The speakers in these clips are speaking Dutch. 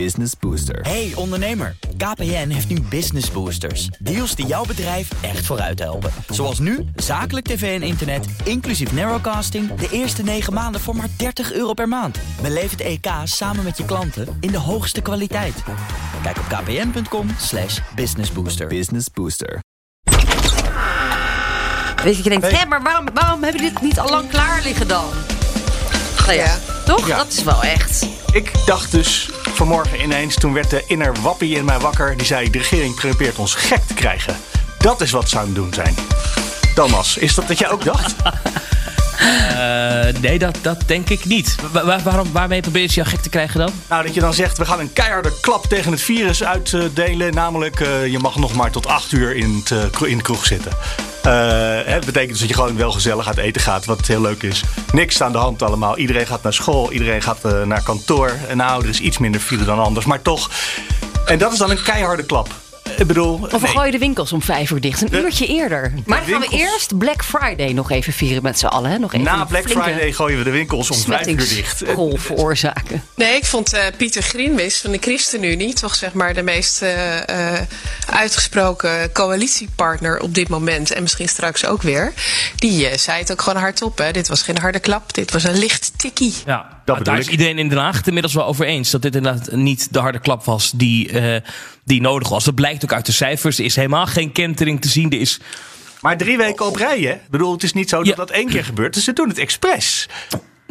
Business Booster. Hey ondernemer, KPN heeft nu Business Boosters. Deals die jouw bedrijf echt vooruit helpen. Zoals nu, zakelijk tv en internet, inclusief narrowcasting... de eerste 9 maanden voor maar 30 euro per maand. Beleef het EK samen met je klanten in de hoogste kwaliteit. Kijk op kpn.com slash businessbooster. Business Booster. Weet je, je denkt, hé, maar waarom, waarom hebben jullie dit niet al lang klaar liggen dan? Nou ja, toch? Ja. Dat is wel echt. Ik dacht dus vanmorgen ineens, toen werd de inner wappie in mij wakker. Die zei, de regering probeert ons gek te krijgen. Dat is wat ze aan het doen zijn. Thomas, is dat wat jij ook dacht? Eh, nee, dat, dat denk ik niet. Wa- wa- waarom, waarmee probeer je jou gek te krijgen dan? Nou, dat je dan zegt, we gaan een keiharde klap tegen het virus uitdelen. Namelijk, eh, je mag nog maar tot acht uur in, het, eh, in de kroeg zitten. Eh, hè, dat betekent dus dat je gewoon wel gezellig uit eten gaat, wat heel leuk is. Niks aan de hand allemaal. Iedereen gaat naar school, iedereen gaat eh, naar kantoor. En nou, er is iets minder file dan anders, maar toch. En dat is dan een keiharde klap. Ik bedoel, Of we nee. gooien de winkels om vijf uur dicht. Een De- uurtje eerder. Maar dan gaan we eerst Black Friday nog even vieren met z'n allen. Hè? Nog even na Black Friday gooien we de winkels om vijf uur dicht. smettingsgolf veroorzaken. Nee, ik vond eh, Pieter Grinwis van de ChristenUnie toch zeg maar de meest eh, eh, uitgesproken coalitiepartner op dit moment. En misschien straks ook weer. Die zei het ook gewoon hardop. Hè. Dit was geen harde klap, dit was een licht tikkie. Ja, Dat daar is iedereen in Den Haag het inmiddels wel over eens. Dat dit inderdaad niet de harde klap was die, eh, die nodig was. Dat blijkt ook uit de cijfers. Er is helemaal geen kentering te zien. Er is Maar drie weken op rij, hè? Ik bedoel, het is niet zo dat Ja. dat één keer gebeurt. Dus ze doen het expres.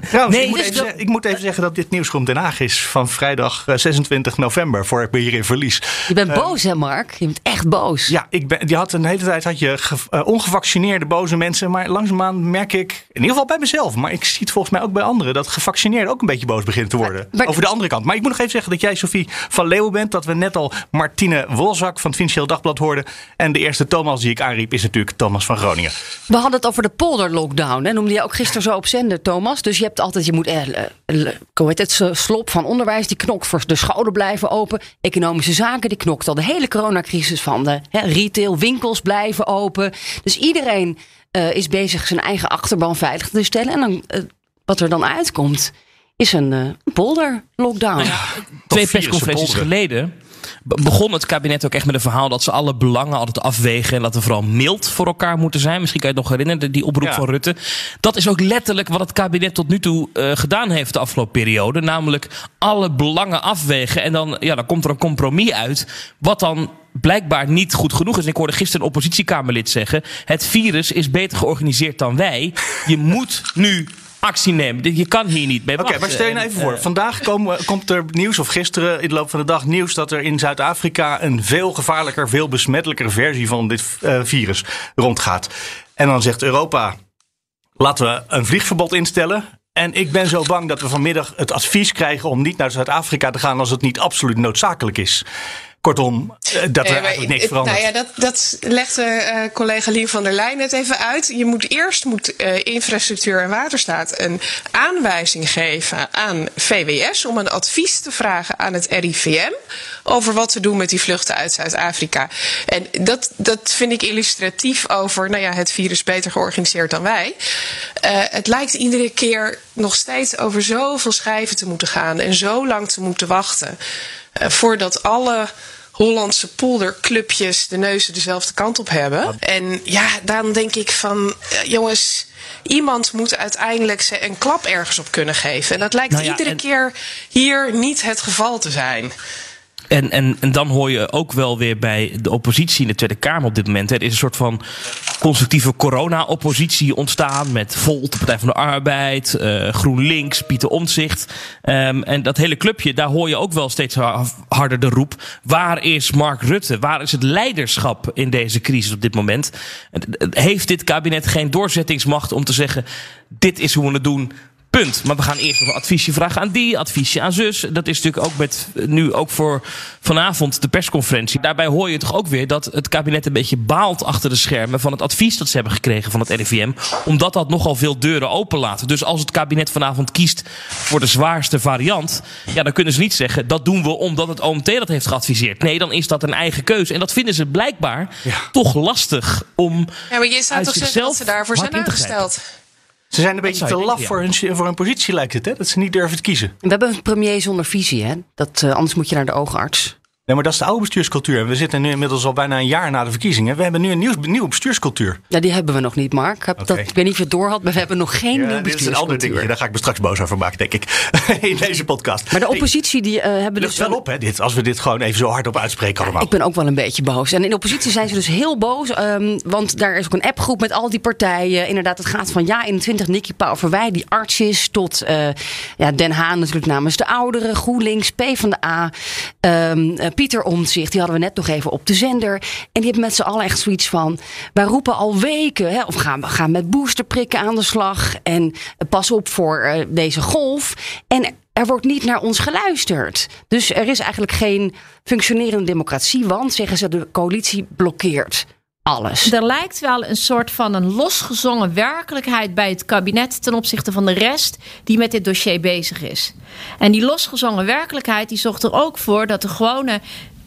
Trouwens, Nee, ik, moet dus even dat- zeggen, ik moet even zeggen dat dit nieuws komt Den Haag is van vrijdag eh, 26 november. Voor ik ben hier in verlies. Je bent boos hè Mark? Je bent echt boos. Ja, ik ben, je had een hele tijd had je ge- eh, ongevaccineerde boze mensen. Maar langzaamaan merk ik, in ieder geval bij mezelf. Maar ik zie het volgens mij ook bij anderen. Dat gevaccineerden ook een beetje boos beginnen te worden. maar- over de andere kant. Maar ik moet nog even zeggen dat jij Sophie van Leeuwen bent. Dat we net al Martine Wolzak van het Financieel Dagblad hoorden. En de eerste Thomas die ik aanriep is natuurlijk Thomas van Groningen. We hadden het over de polderlockdown. Hè? Noemde je ook gisteren zo op zender, Thomas. Dus je hebt altijd, je moet, eh, hoe heet het, slop van onderwijs, die knokt voor de scholen blijven open. Economische zaken, die knokt al de hele coronacrisis van de hè, retail, winkels blijven open. Dus iedereen eh, is bezig zijn eigen achterban veilig te stellen. En dan, eh, wat er dan uitkomt, is een eh polderlockdown. twee persconferenties geleden be- begon het kabinet ook echt met een verhaal dat ze alle belangen altijd afwegen en dat we vooral mild voor elkaar moeten zijn. Misschien kan je het nog herinneren, die oproep Ja. van Rutte. Dat is ook letterlijk wat het kabinet tot nu toe eh, gedaan heeft de afgelopen periode. Namelijk alle belangen afwegen en dan, ja, dan komt er een compromis uit. Wat dan blijkbaar niet goed genoeg is. En ik hoorde gisteren een oppositiekamerlid zeggen: het virus is beter georganiseerd dan wij. Je moet nu actie nemen. Je kan hier niet mee Oké, maar stel je nou En, even voor. eh, Vandaag komen- komt er nieuws, of gisteren in de loop van de dag nieuws, dat er in Zuid-Afrika een veel gevaarlijker, veel besmettelijker versie van dit eh, virus rondgaat. En dan zegt Europa: laten we een vliegverbod instellen. En ik ben zo bang dat we vanmiddag het advies krijgen om niet naar Zuid-Afrika te gaan als het niet absoluut noodzakelijk is. Kortom, eh, dat er eigenlijk niks verandert. Nou ja, dat, dat legde eh, collega Lien van der Leyen net even uit. Je moet eerst moet, eh, infrastructuur en waterstaat een aanwijzing geven aan VWS om een advies te vragen aan het RIVM over wat te doen met die vluchten uit Zuid-Afrika. En dat, dat vind ik illustratief over nou ja, het virus beter georganiseerd dan wij. Het lijkt iedere keer nog steeds over zoveel schijven te moeten gaan en zo lang te moeten wachten voordat alle Hollandse polderclubjes de neuzen dezelfde kant op hebben. En ja, dan denk ik van, eh, jongens, iemand moet uiteindelijk ze een klap ergens op kunnen geven. En dat lijkt Nou ja, iedere en- keer hier niet het geval te zijn. En, en, en dan hoor je ook wel weer bij de oppositie in de Tweede Kamer op dit moment. hè, Er is een soort van constructieve corona-oppositie ontstaan. Met Volt, de Partij van de Arbeid, eh, GroenLinks, Pieter Omtzigt. Ehm, en dat hele clubje, daar hoor je ook wel steeds ha- harder de roep. Waar is Mark Rutte? Waar is het leiderschap in deze crisis op dit moment? En- Heeft dit kabinet geen doorzettingsmacht om te zeggen: dit is hoe we het doen? Punt. Maar we gaan eerst nog een adviesje vragen aan die, adviesje aan zus. Dat is natuurlijk ook met nu ook voor vanavond de persconferentie. Daarbij hoor je toch ook weer dat het kabinet een beetje baalt achter de schermen van het advies dat ze hebben gekregen van het RIVM. Omdat dat nogal veel deuren openlaat. Dus als het kabinet vanavond kiest voor de zwaarste variant, ja, dan kunnen ze niet zeggen dat doen we omdat het OMT dat heeft geadviseerd. Nee, dan is dat een eigen keuze. En dat vinden ze blijkbaar toch lastig om Ja, maar je zou uit toch zeggen dat zichzelf ze daarvoor hard zijn aangesteld? Ze zijn een beetje te laf voor, hun, voor hun positie, lijkt het. Hè? Dat ze niet durven te kiezen. We hebben een premier zonder visie, hè? Dat, eh, anders moet je naar de oogarts. Nee, maar dat is de oude bestuurscultuur. En we zitten nu inmiddels al bijna een jaar na de verkiezingen. We hebben nu een nieuw, nieuwe bestuurscultuur. Ja, die hebben we nog niet, Mark. Heb Oké. Dat, ik weet niet of je het door had, maar we hebben nog geen nieuw dit is een ander bestuurscultuur. dingetje. Daar ga ik me straks boos over maken, denk ik. In deze podcast. Maar de oppositie die eh, hebben dus wel op, hè, dit. Als we dit gewoon even zo hard op uitspreken allemaal. Ik ben ook wel een beetje boos. En in de oppositie zijn ze dus heel boos. ehm, want daar is ook een appgroep met al die partijen. Inderdaad, het gaat van ja 21, Nicky Pauverwij, die arts is... tot eh, ja, Den Haan natuurlijk namens de ouderen, GroenLinks, PvdA... ehm eh, Pieter Omtzigt, die hadden we net nog even op de zender. En die hebben met z'n allen echt zoiets van... wij roepen al weken, hè, of gaan, gaan met boosterprikken aan de slag... en eh, pas op voor eh, deze golf. En er wordt niet naar ons geluisterd. Dus er is eigenlijk geen functionerende democratie, want zeggen ze, de coalitie blokkeert alles. Er lijkt wel een soort van een losgezongen werkelijkheid bij het kabinet ten opzichte van de rest die met dit dossier bezig is. En die losgezongen werkelijkheid die zorgt er ook voor dat de gewone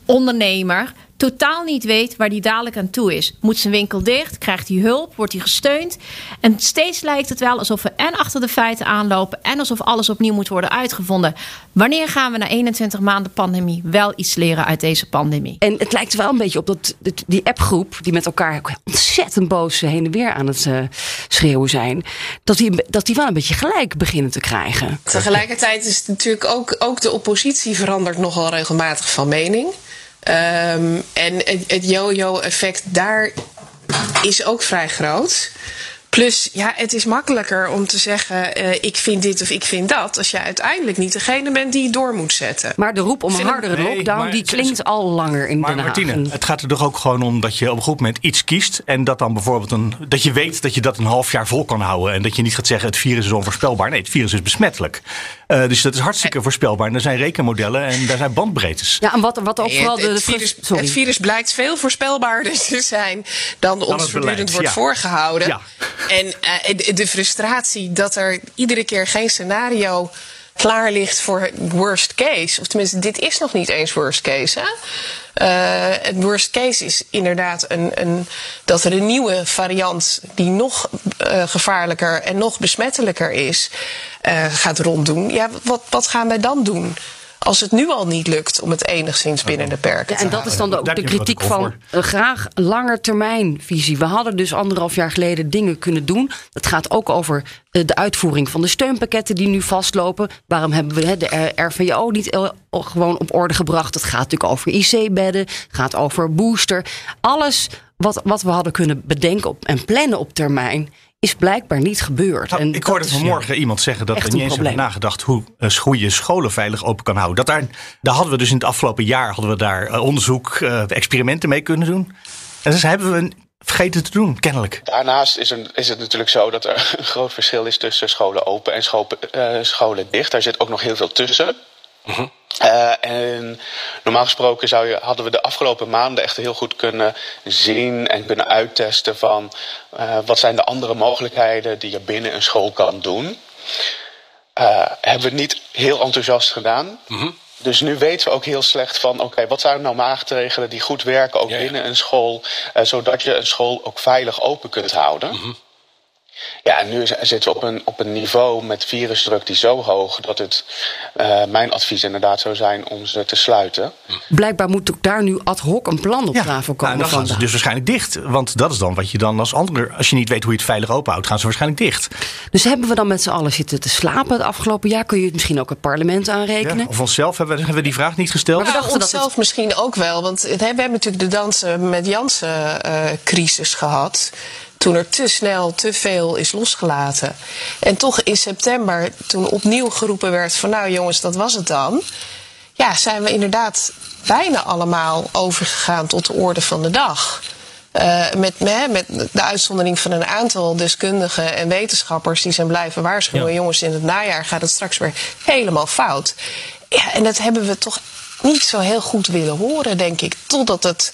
ondernemer totaal niet weet waar die dadelijk aan toe is. Moet zijn winkel dicht? Krijgt hij hulp? Wordt hij gesteund? En steeds lijkt het wel alsof we en achter de feiten aanlopen en alsof alles opnieuw moet worden uitgevonden. Wanneer gaan we na 21 maanden pandemie wel iets leren uit deze pandemie? En het lijkt er wel een beetje op dat die appgroep, die met elkaar ontzettend boos heen en weer aan het eh, schreeuwen zijn, dat die, dat die wel een beetje gelijk beginnen te krijgen. Tegelijkertijd is het natuurlijk ook, ook de oppositie verandert nogal regelmatig van mening. Ehm, en het, het yo-yo-effect daar is ook vrij groot. Plus, ja, het is makkelijker om te zeggen: eh, ik vind dit of ik vind dat. Als je uiteindelijk niet degene bent die het door moet zetten. Maar de roep om een hardere Nee, lockdown, maar die klinkt al langer in Maar Den Haag. Martine, het gaat er toch ook gewoon om dat je op een goed moment iets kiest. En dat dan bijvoorbeeld een. dat je weet dat je dat een half jaar vol kan houden. En dat je niet gaat zeggen: het virus is onvoorspelbaar. Nee, het virus is besmettelijk. Eh, dus dat is hartstikke voorspelbaar. En er zijn rekenmodellen en daar zijn bandbreedtes. Ja, en wat, wat ook Nee, vooral het, de, het virus, sorry. het virus blijkt veel voorspelbaarder te zijn dan ons voortdurend wordt ja. voorgehouden. Ja. En eh, de, frustratie dat er iedere keer geen scenario klaar ligt voor worst case. Of tenminste, dit is nog niet eens worst case. Hè? Eh, het worst case is inderdaad een, een, dat er een nieuwe variant die nog eh, gevaarlijker en nog besmettelijker is, gaat ronddoen. Ja, wat, wat gaan wij dan doen? Als het nu al niet lukt om het enigszins binnen de perken Ja, te en dat is dan ook de kritiek van eh, graag langetermijnvisie. We hadden dus anderhalf jaar geleden dingen kunnen doen. Het gaat ook over eh, de uitvoering van de steunpakketten die nu vastlopen. Waarom hebben we hè, de RVO niet eh, gewoon op orde gebracht? Het gaat natuurlijk over IC-bedden, gaat over booster. Alles wat, wat we hadden kunnen bedenken op, en plannen op termijn is blijkbaar niet gebeurd. Nou, En ik hoorde vanmorgen iemand zeggen dat we niet een eens hebben nagedacht hoe, eh, hoe je scholen veilig open kan houden. Dat daar, daar hadden we dus in het afgelopen jaar hadden we daar eh, onderzoek, eh, experimenten mee kunnen doen. En dus hebben we vergeten te doen, kennelijk. Daarnaast is, een, is het natuurlijk zo dat er een groot verschil is tussen scholen open en schopen, eh, scholen dicht. Daar zit ook nog heel veel tussen. Eh, en normaal gesproken zou je, hadden we de afgelopen maanden echt heel goed kunnen zien en kunnen uittesten van eh, wat zijn de andere mogelijkheden die je binnen een school kan doen. Eh, hebben we niet heel enthousiast gedaan. Dus nu weten we ook heel slecht van, oké, wat zijn nou maatregelen die goed werken, ook binnen een school, zodat je een school ook veilig open kunt houden. Ja, en nu zitten we op een, op een niveau met virusdruk die zo hoog dat het eh, mijn advies inderdaad zou zijn om ze te sluiten. Blijkbaar moet ook daar nu ad hoc een plan op tafel nou, komen. en dan gaan van ze dus waarschijnlijk dicht. Want dat is dan wat je dan als ander, als je niet weet hoe je het veilig openhoudt, gaan ze waarschijnlijk dicht. Dus hebben we dan met z'n allen zitten te slapen het afgelopen jaar? Kun je het misschien ook het parlement aanrekenen? Ja, of onszelf hebben we, hebben we die vraag niet gesteld. Maar we dachten dat onszelf misschien ook wel. Want het- we hebben natuurlijk de dansen met Jansen eh, crisis gehad. Toen er te snel te veel is losgelaten. En toch in september, toen opnieuw geroepen werd van nou jongens, dat was het dan. Ja, zijn we inderdaad bijna allemaal overgegaan tot de orde van de dag. Eh, met, met, met de uitzondering van een aantal deskundigen en wetenschappers die zijn blijven waarschuwen. Ja. Jongens, in het najaar gaat het straks weer helemaal fout. Ja, en dat hebben we toch niet zo heel goed willen horen, denk ik. Totdat het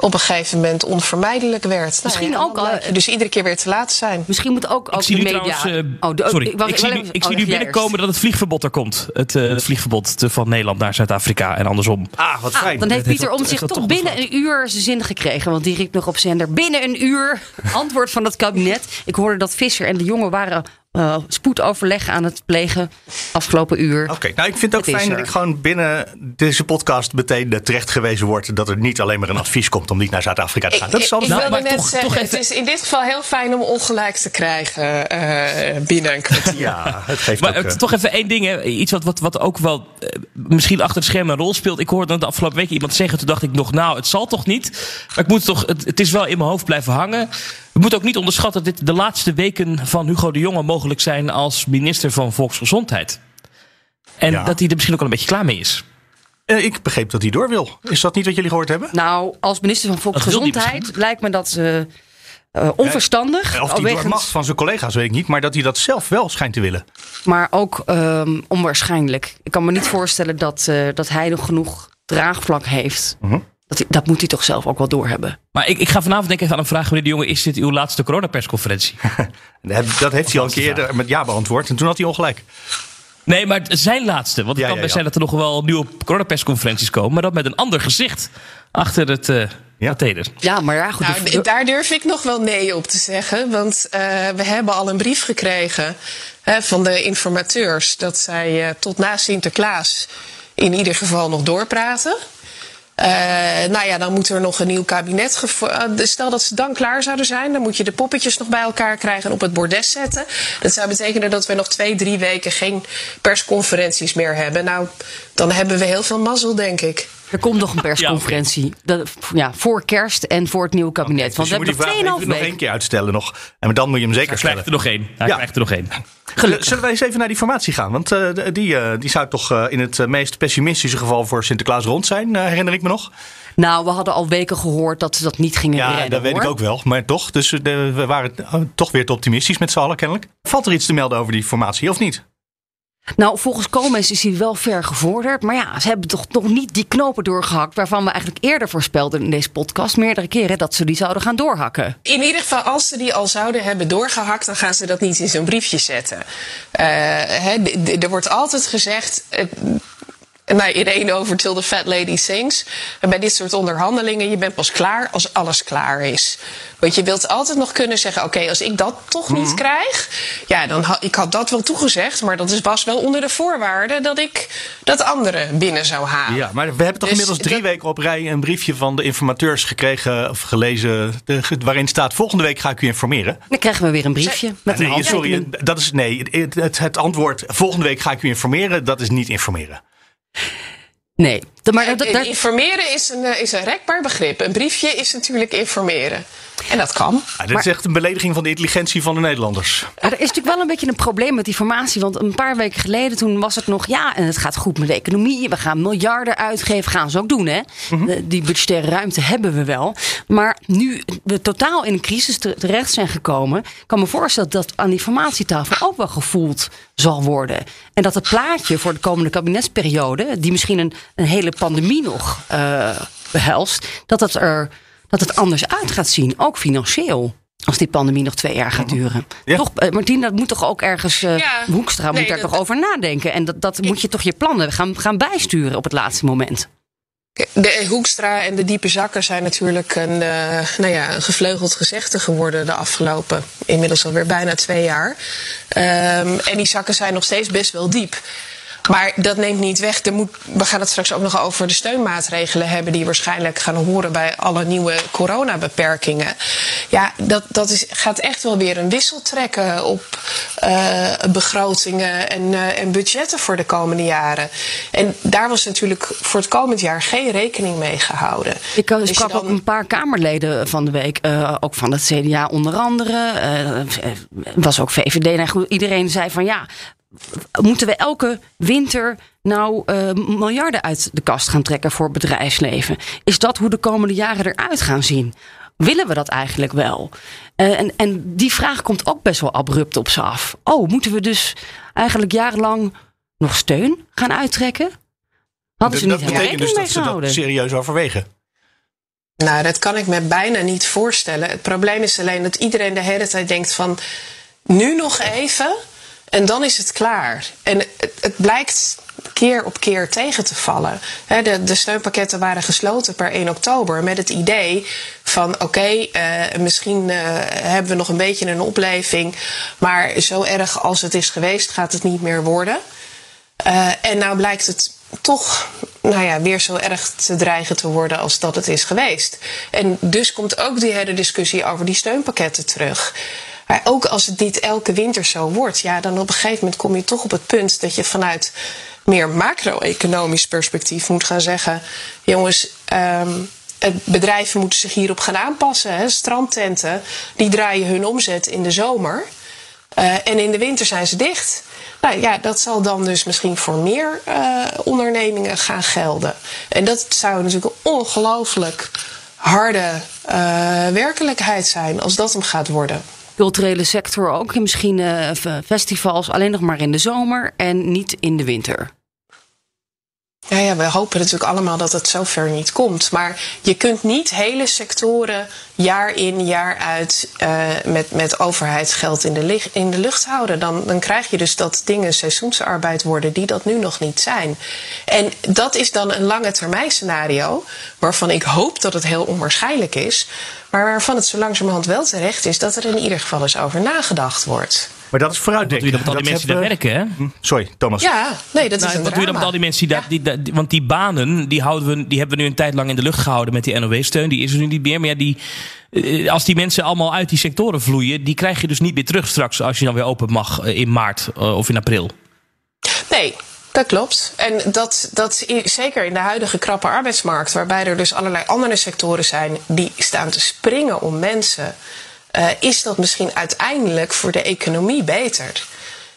op een gegeven moment onvermijdelijk werd. Nou Misschien ja, ook al- je dus iedere keer weer te laat zijn. Misschien moet ook, ook Ik zie de media... trouwens, eh, oh, de- sorry, wacht, ik zie nu, ik oh, zie nu binnenkomen eerst. dat het vliegverbod er komt. Het, eh, het vliegverbod van Nederland naar Zuid-Afrika en andersom. Ah, wat Ah, fijn. dan heeft Pieter om toch toch binnen een uur zijn zin gekregen. Want die riep nog op zender binnen een uur. Antwoord van het kabinet. Ik hoorde dat Visser en de jongen waren eh, spoedoverleg aan het plegen afgelopen uur. Oké, nou ik vind het ook Het fijn dat er. ik gewoon binnen deze podcast meteen eh, terecht gewezen word dat er niet alleen maar een advies komt om niet naar Zuid-Afrika te gaan. Dat is ik, altijd ik Nou, wilde net toch- zeggen, toch het is in dit geval heel fijn om ongelijk te krijgen eh, binnen een kwartier. Ja, het geeft Maar ook... eh, toch even één ding, hè. iets wat, wat, wat ook wel eh, misschien achter het scherm een rol speelt. Ik hoorde de afgelopen week iemand zeggen, toen dacht ik nog, nou, het zal toch niet. Maar ik moet toch, het, het is wel in mijn hoofd blijven hangen. We moeten ook niet onderschatten dat dit de laatste weken van Hugo de Jonge mogelijk zijn als minister van Volksgezondheid. En Ja. dat hij er misschien ook al een beetje klaar mee is. eh, ik begreep dat hij door wil. Is dat niet wat jullie gehoord hebben? Nou, als minister van die Volksgezondheid lijkt me dat eh, eh, onverstandig. Of hij door wegens- mag van zijn collega's, weet ik niet. Maar dat hij dat zelf wel schijnt te willen. Maar ook ehm, onwaarschijnlijk. Ik kan me niet voorstellen dat, eh, dat hij nog genoeg draagvlak heeft. Mhm. Dat, dat moet hij toch zelf ook wel doorhebben. Maar ik, ik ga vanavond denk ik even aan een vraag, meneer de Jonge, is dit uw laatste coronapersconferentie? Dat heeft hij al een keer met ja beantwoord. En toen had hij ongelijk. Nee, maar zijn laatste. Want het Ja, kan ja, best ja. zijn dat er nog wel nieuwe coronapersconferenties komen. Maar dat met een ander gezicht achter het uh, Ja. Ja, maar ja, goed. Nou, daar durf ik nog wel nee op te zeggen. Want eh, we hebben al een brief gekregen hè, van de informateurs dat zij eh, tot na Sinterklaas in ieder geval nog doorpraten. Eh, nou ja, dan moet er nog een nieuw kabinet. eh, stel dat ze dan klaar zouden zijn, dan moet je de poppetjes nog bij elkaar krijgen en op het bordes zetten. Dat zou betekenen dat we nog twee, drie weken geen persconferenties meer hebben. Nou, dan hebben we heel veel mazzel, denk ik. Er komt nog een persconferentie. Dat- ja, voor kerst en voor het nieuwe kabinet. Dus Want je we moet die hebben vraag nog 2,5 even nog één weken. keer uitstellen nog. En dan moet je hem zeker Hij stellen. krijgt er nog één. Hij Ja. krijgt er nog één. Zullen wij eens even naar die formatie gaan? Want eh, die, eh, die zou toch eh, in het eh, meest pessimistische geval voor Sinterklaas rond zijn, eh, herinner ik me nog. Nou, we hadden al weken gehoord dat ze dat niet gingen Ja, redden. dat weet hoor. ik ook wel. Maar toch, dus eh, we waren eh, toch weer te optimistisch met z'n allen kennelijk. Valt er iets te melden over die formatie of niet? Nou, volgens Koolmees is hij wel ver gevorderd. Maar ja, ze hebben toch nog niet die knopen doorgehakt... waarvan we eigenlijk eerder voorspelden in deze podcast... meerdere keren dat ze die zouden gaan doorhakken. In ieder geval, als ze die al zouden hebben doorgehakt, dan gaan ze dat niet in zo'n briefje zetten. Eh, er wordt altijd gezegd. Eh, nou, Irene over Till the Fat Lady Sings. En bij dit soort onderhandelingen, je bent pas klaar als alles klaar is. Want je wilt altijd nog kunnen zeggen: oké, als ik dat toch niet krijg, ja, dan had ik had dat wel toegezegd, maar dat is was wel onder de voorwaarde dat ik dat andere binnen zou halen. Ja, maar we hebben toch Dus inmiddels drie dat- weken op rij een briefje van de informateurs gekregen of gelezen. de- waarin staat: volgende week ga ik u informeren. Dan krijgen we weer een briefje met een Nee, sorry, dat is nee. Het, het, het antwoord volgende week ga ik u informeren, dat is niet informeren. Nee, maar informeren is een, eh, is een rekbaar begrip. Een briefje is natuurlijk informeren. En dat kan. Ja, dit is echt een belediging van de intelligentie van de Nederlanders. er is natuurlijk wel een beetje een probleem met die formatie. Want een paar weken geleden toen was het nog... ja, en het gaat goed met de economie. We gaan miljarden uitgeven. Gaan ze ook doen, hè? De- die budgettaire ruimte hebben we wel. Maar nu we totaal in een crisis te- terecht zijn gekomen... kan me voorstellen dat aan die formatietafel ook wel gevoeld zal worden. En dat het plaatje voor de komende kabinetsperiode... die misschien een, een hele pandemie nog eh, behelst... dat het er dat het anders uit gaat zien, ook financieel. Als die pandemie nog twee jaar gaat duren. Ja. Toch, eh, Martien, dat moet toch ook ergens. eh Ja. Hoekstra Nee, moet daar dat- toch over nadenken. En dat, dat moet je toch je plannen gaan, gaan bijsturen op het laatste moment. De Hoekstra en de diepe zakken zijn natuurlijk een, eh, nou ja, een gevleugeld gezegde geworden de afgelopen, inmiddels alweer bijna twee jaar. Ehm, en die zakken zijn nog steeds best wel diep. Maar dat neemt niet weg. Er moet, we gaan het straks ook nog over de steunmaatregelen hebben, die waarschijnlijk gaan horen bij alle nieuwe coronabeperkingen. Ja, dat, dat is, gaat echt wel weer een wissel trekken op eh, begrotingen en, eh, en budgetten voor de komende jaren. En daar was natuurlijk voor het komend jaar geen rekening mee gehouden. Ik uh, je sprak dan- ook een paar Kamerleden van de week, ook van het CDA onder andere. was ook VVD. Nou goed, iedereen zei van ja, moeten we elke winter nou eh, miljarden uit de kast gaan trekken voor bedrijfsleven? Is dat hoe de komende jaren eruit gaan zien? Willen we dat eigenlijk wel? Eh, en, en die vraag komt ook best wel abrupt op ze af. Oh, moeten we dus eigenlijk jarenlang nog steun gaan uittrekken? Hadden ze dat niet betekent dus dat ze dat serieus overwegen. Nou, dat kan ik me bijna niet voorstellen. Het probleem is alleen dat iedereen de hele tijd denkt van... nu nog even En dan is het klaar. En het, het blijkt keer op keer tegen te vallen. De, de steunpakketten waren gesloten per 1 oktober met het idee van oké, eh, misschien eh, hebben we nog een beetje een opleving, maar zo erg als het is geweest gaat het niet meer worden. Eh, en nou blijkt het toch nou ja, weer zo erg te dreigen te worden als dat het is geweest. En dus komt ook die hele discussie over die steunpakketten terug. Maar ook als het niet elke winter zo wordt, ja, dan op een gegeven moment kom je toch op het punt dat je vanuit meer macro-economisch perspectief moet gaan zeggen: jongens, um, bedrijven moeten zich hierop gaan aanpassen. Hè. Strandtenten die draaien hun omzet in de zomer. Uh, en in de winter zijn ze dicht. Nou ja, dat zal dan dus misschien voor meer uh, ondernemingen gaan gelden. En dat zou natuurlijk een ongelooflijk harde uh, werkelijkheid zijn als dat hem gaat worden culturele sector ook. Misschien uh, festivals alleen nog maar in de zomer en niet in de winter. Ja, ja, we hopen natuurlijk allemaal dat het zover niet komt. Maar je kunt niet hele sectoren jaar in, jaar uit uh, met, met overheidsgeld in de, in de lucht houden. Dan, dan krijg je dus dat dingen seizoensarbeid worden die dat nu nog niet zijn. En dat is dan een lange termijn scenario, waarvan ik hoop dat het heel onwaarschijnlijk is. Maar waarvan het zo langzamerhand wel terecht is dat er in ieder geval eens over nagedacht wordt. Maar dat is vooruitdenken. Wat doe je dan met al die mensen die daar werken, hè? Hm, sorry, Thomas. Ja, nee, dat nou, is een Wat doe je dan met al die mensen die, daar, die, die, Want die banen, die, houden we, die hebben we nu een tijd lang in de lucht gehouden met die NOW-steun. Die is er nu niet meer. Maar ja, die, eh, als die mensen allemaal uit die sectoren vloeien, die krijg je dus niet meer terug straks als je dan weer open mag eh, in maart eh, of in april. Nee, dat klopt. En dat, dat zeker in de huidige krappe arbeidsmarkt, waarbij er dus allerlei andere sectoren zijn die staan te springen om mensen, uh, is dat misschien uiteindelijk voor de economie beter.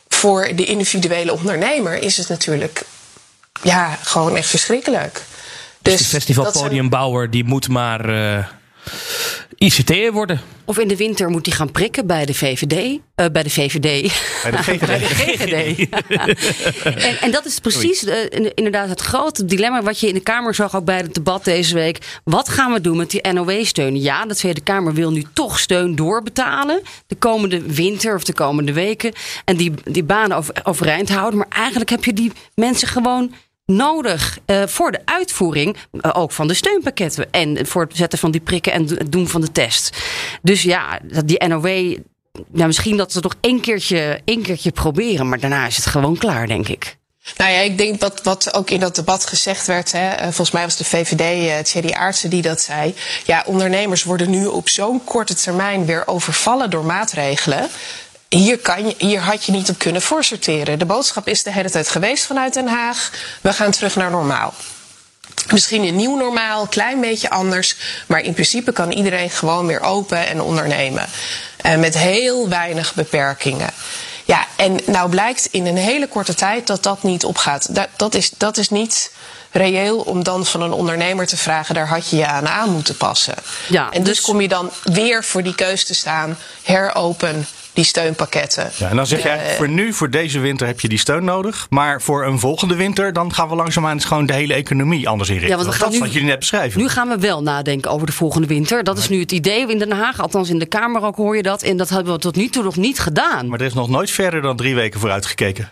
Voor de individuele ondernemer is het natuurlijk ja, gewoon echt verschrikkelijk. Dus, dus de festivalpodiumbouwer die moet maar. Uh ICT'er worden. Of in de winter moet hij gaan prikken bij de VVD. Uh, eh, bij de VVD. Bij de GGD. bij de GGD. en, en, dat is precies uh, inderdaad het grote dilemma wat je in de Kamer zag ook bij het debat deze week. Wat gaan we doen met die NOW-steun? Ja, de Tweede Kamer wil nu toch steun doorbetalen. De komende winter of de komende weken. En die, die banen over, overeind houden. Maar eigenlijk heb je die mensen gewoon nodig uh, voor de uitvoering uh, ook van de steunpakketten. En voor het zetten van die prikken en het doen van de test. Dus ja, die NOW. Nou, misschien dat ze het nog één keertje, één keertje proberen, maar daarna is het gewoon klaar, denk ik. Nou ja, ik denk wat, wat ook in dat debat gezegd werd. Hè, eh, volgens mij was de VVD, Thierry Aartsen, die dat zei. Ja, ondernemers worden nu op zo'n korte termijn weer overvallen door maatregelen. Hier, kan je, hier had je niet op kunnen voorsorteren. De boodschap is de hele tijd geweest vanuit Den Haag. We gaan terug naar normaal. Misschien een nieuw normaal, klein beetje anders. Maar in principe kan iedereen gewoon weer open en ondernemen. En met heel weinig beperkingen. Ja, en nou blijkt in een hele korte tijd dat dat niet opgaat. Dat, dat, is, dat is niet reëel om dan van een ondernemer te vragen: daar had je je aan aan moeten passen. Ja, en dus, dus kom je dan weer voor die keus te staan: heropen die steunpakketten. Ja, en dan zeg jij, uh, voor nu, voor deze winter heb je die steun nodig. Maar voor een volgende winter, dan gaan we langzaamaan gewoon de hele economie anders inrichten. Ja, want we gaan dat is wat jullie net beschrijven. Nu gaan we wel nadenken over de volgende winter. Dat is nu het idee in Den Haag. Althans in de Kamer ook hoor je dat. En dat hebben we tot nu toe nog niet gedaan. Maar er is nog nooit verder dan drie weken vooruit gekeken.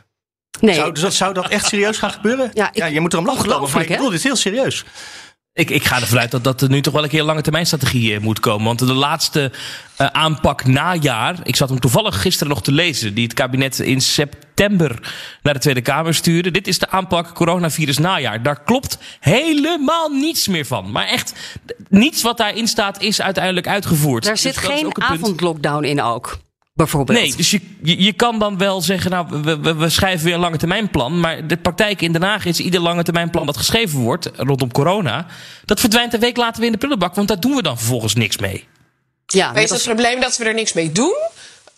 Nee. Zou, dus dat, zou dat echt serieus gaan gebeuren? Ja, ik, ja je moet er om lachen. Maar ik bedoel, dit is heel serieus. Ik, ik ga ervan uit dat, dat er nu toch wel een keer een lange termijn strategie eh, moet komen. Want de laatste uh, aanpak najaar, ik zat hem toevallig gisteren nog te lezen, die het kabinet in september naar de Tweede Kamer stuurde. Dit is de aanpak coronavirus najaar. Daar klopt helemaal niets meer van. Maar echt, niets wat daarin staat is uiteindelijk uitgevoerd. Daar zit dus geen avondlockdown in ook. Nee, dus je, je, kan dan wel zeggen, nou, we, we, we schrijven weer een lange termijnplan. Maar de praktijk in Den Haag is ieder lange termijnplan dat geschreven wordt rondom corona. Dat verdwijnt een week later weer in de prullenbak, want daar doen we dan vervolgens niks mee. Ja, maar is het probleem dat we er niks mee doen?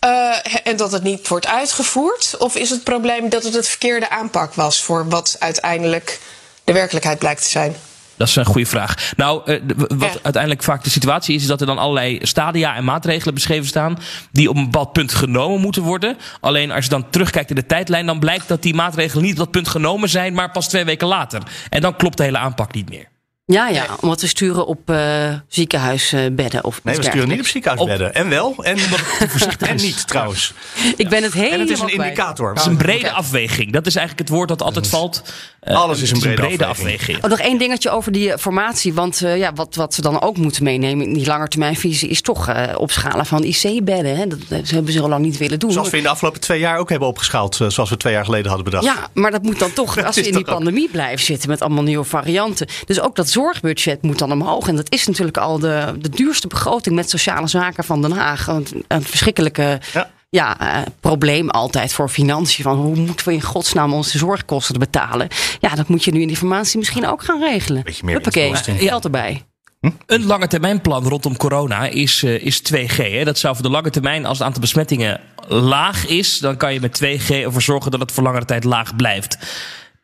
Uh, en dat het niet wordt uitgevoerd? Of is het probleem dat het het verkeerde aanpak was voor wat uiteindelijk de werkelijkheid blijkt te zijn? Dat is een goede vraag. Nou, uh, wat uiteindelijk vaak de situatie is, is dat er dan allerlei stadia en maatregelen beschreven staan. die op een bepaald punt genomen moeten worden. Alleen als je dan terugkijkt in de tijdlijn, dan blijkt dat die maatregelen niet op dat punt genomen zijn, maar pas twee weken later. En dan klopt de hele aanpak niet meer. Ja, ja, omdat we sturen op uh, ziekenhuisbedden. Of nee, we sturen niet op ziekenhuisbedden. En wel. En, en niet trouwens. Ik ben het helemaal En het is een indicator. Het is een brede afweging. Dat is eigenlijk het woord dat altijd valt. Uh, Alles is een brede, brede afweging. afweging. Oh, nog één dingetje over die formatie. Want uh, ja, wat, wat ze dan ook moeten meenemen in die langetermijnvisie... is toch uh, opschalen van IC-bedden. Dat, dat hebben ze al lang niet willen doen. Zoals we in de afgelopen twee jaar ook hebben opgeschaald. zoals we twee jaar geleden hadden bedacht. Ja, maar dat moet dan toch, als we in die pandemie blijven zitten... met allemaal nieuwe varianten. Dus ook dat zorgbudget moet dan omhoog. En dat is natuurlijk al de, de duurste begroting met sociale zaken van Den Haag. Een, een verschrikkelijke ja. ja uh, probleem altijd voor financiën. Van hoe moeten we in godsnaam onze zorgkosten betalen? Ja, dat moet je nu in die formatie misschien ook gaan regelen. Beetje meer Huppakee, geld erbij. Hm? Een lange termijn plan rondom corona is, uh, is 2G. Hè? Dat zou voor de lange termijn, als het aantal besmettingen laag is, dan kan je met 2G ervoor zorgen dat het voor langere tijd laag blijft.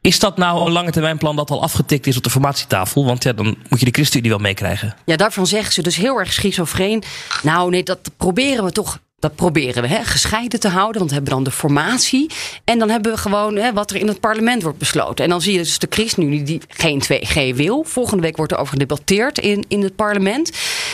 Is dat nou een lange plan dat al afgetikt is op de formatietafel? Want ja, dan moet je de ChristenUnie wel meekrijgen. Ja, daarvan zeggen ze dus heel erg schizofreen. Nou nee, dat proberen we toch dat proberen we hè, gescheiden te houden. Want we hebben dan de formatie. En dan hebben we gewoon hè, wat er in het parlement wordt besloten. En dan zie je dus de ChristenUnie die geen 2G wil. Volgende week wordt er over gedebatteerd in, in het parlement.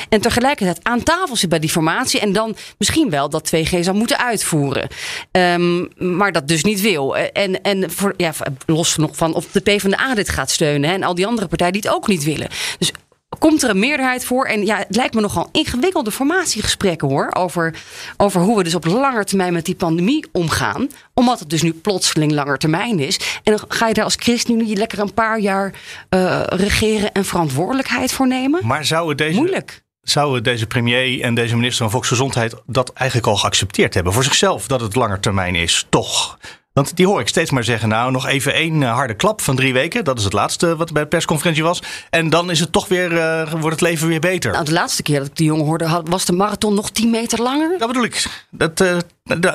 En tegelijkertijd aan tafel zit bij die formatie. En dan misschien wel dat 2G zou moeten uitvoeren. Um, maar dat dus niet wil. En, en voor, ja, los nog van of de PvdA dit gaat steunen. Hè, en al die andere partijen die het ook niet willen. Dus komt er een meerderheid voor. En ja, het lijkt me nogal ingewikkelde formatiegesprekken hoor. Over, over hoe we dus op lange termijn met die pandemie omgaan. Omdat het dus nu plotseling langer termijn is. En dan ga je daar als ChristenUnie lekker een paar jaar uh, regeren en verantwoordelijkheid voor nemen. Maar zou het deze. Moeilijk. Zouden deze premier en deze minister van Volksgezondheid dat eigenlijk al geaccepteerd hebben? Voor zichzelf dat het langer termijn is, toch? Want die hoor ik steeds maar zeggen, nou nog even één harde klap van drie weken. Dat is het laatste wat bij de persconferentie was. En dan is het toch weer, uh, wordt het leven weer beter. Nou, de laatste keer dat ik die jongen hoorde, was de marathon nog 10 meter langer. Dat bedoel ik. Dat. Uh,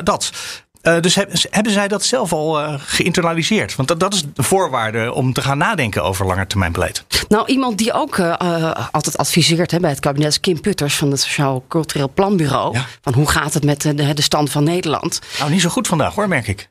dat. Uh, dus hebben zij dat zelf al uh, geïnternaliseerd? Want dat, dat, is de voorwaarde om te gaan nadenken over langetermijnbeleid. Nou, iemand die ook uh, altijd adviseert hè, bij het kabinet is Kim Putters van het Sociaal Cultureel Planbureau. Ja. Van hoe gaat het met de, de stand van Nederland? Nou, niet zo goed vandaag hoor, merk ik.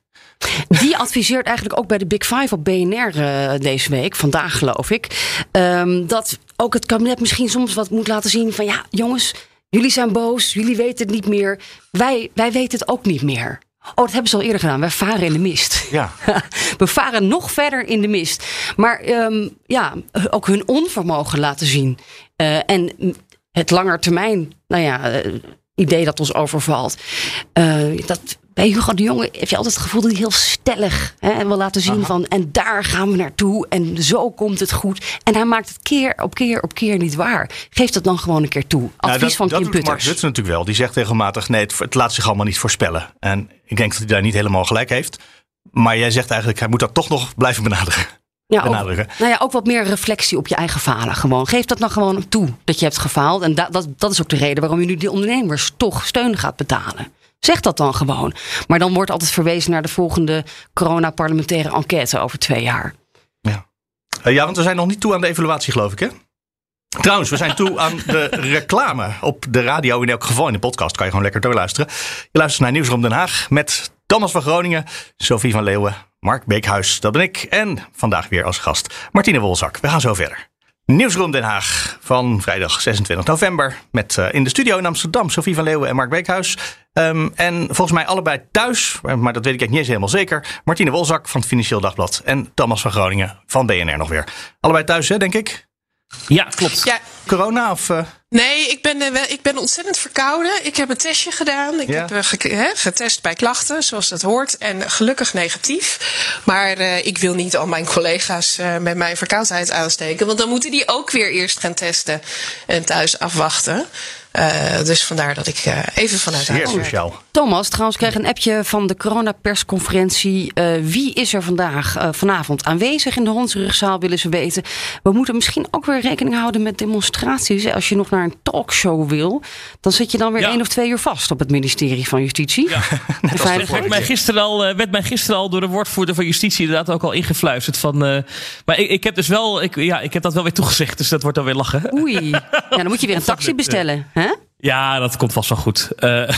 Die adviseert eigenlijk ook bij de Big Five op BNR uh, deze week, vandaag geloof ik, um, dat ook het kabinet misschien soms wat moet laten zien van ja, jongens, jullie zijn boos, jullie weten het niet meer, wij, wij weten het ook niet meer. Oh, dat hebben ze al eerder gedaan. Wij varen in de mist. Ja. We varen nog verder in de mist. Maar um, ja, ook hun onvermogen laten zien. Uh, en het langetermijn, nou ja, uh, idee dat ons overvalt. Uh, dat bij Hugo de Jonge heb je altijd het gevoel dat hij heel stellig hè, en wil laten zien Aha. van en daar gaan we naartoe en zo komt het goed. En hij maakt het keer op keer op keer niet waar. Geef dat dan gewoon een keer toe. Advies nou, dat, van dat Kim Mark Putters. Rutte natuurlijk wel. Die zegt regelmatig nee, het, het laat zich allemaal niet voorspellen. En ik denk dat hij daar niet helemaal gelijk heeft. Maar jij zegt eigenlijk hij moet dat toch nog blijven benaderen. Ja, ook, nou ja, ook wat meer reflectie op je eigen falen. Gewoon. Geef dat nou gewoon toe dat je hebt gefaald. En da dat, dat is ook de reden waarom je nu die ondernemers toch steun gaat betalen. Zeg dat dan gewoon. Maar dan wordt altijd verwezen naar de volgende corona-parlementaire enquête over twee jaar. Ja. Uh, ja, want we zijn nog niet toe aan de evaluatie, geloof ik, hè? Trouwens, we zijn toe aan de reclame. Op de radio in elk geval. In de podcast kan je gewoon lekker doorluisteren. Je luistert naar Nieuwsroom Den Haag met Thomas van Groningen, Sophie van Leeuwen, Mark Beekhuis, dat ben ik. En vandaag weer als gast Martine Wolzak. We gaan zo verder. Nieuwsroom Den Haag van vrijdag 26 november. Met uh, in de studio in Amsterdam Sophie van Leeuwen en Mark Beekhuis. Um, en volgens mij allebei thuis, maar dat weet ik eigenlijk niet eens helemaal zeker. Martine Wolzak van het Financieel Dagblad en Thomas van Groningen van BNR nog weer. Allebei thuis, hè, denk ik? Ja, klopt. Ja. Corona of... Uh... Nee, ik ben, uh, ik ben ontzettend verkouden. Ik heb een testje gedaan. Ik Ja. heb ge- hè, getest bij klachten, zoals dat hoort. En gelukkig negatief. Maar uh, ik wil niet al mijn collega's uh, met mijn verkoudheid aansteken. Want dan moeten die ook weer eerst gaan testen en thuis afwachten. Uh, dus vandaar dat ik uh, even vanuit Zeer huis sociaal. Thomas, trouwens, kreeg een appje van de coronapersconferentie. Uh, wie is er vandaag, uh, vanavond aanwezig in de Hondsrugzaal, willen ze weten. We moeten misschien ook weer rekening houden met demonstraties. hè. Als je nog naar een talkshow wil, dan zit je dan weer Ja. één of twee uur vast op het ministerie van Justitie. Ja. Dat werd mij, gisteren al, eh, werd mij gisteren al door de woordvoerder van Justitie inderdaad ook al ingefluisterd. Van, eh, maar ik, ik heb dus wel, ik, ja, ik heb dat wel weer toegezegd, dus dat wordt dan weer lachen. Oei, ja, dan moet je weer een taxi bestellen. Hè? Ja, dat komt vast wel goed. Uh,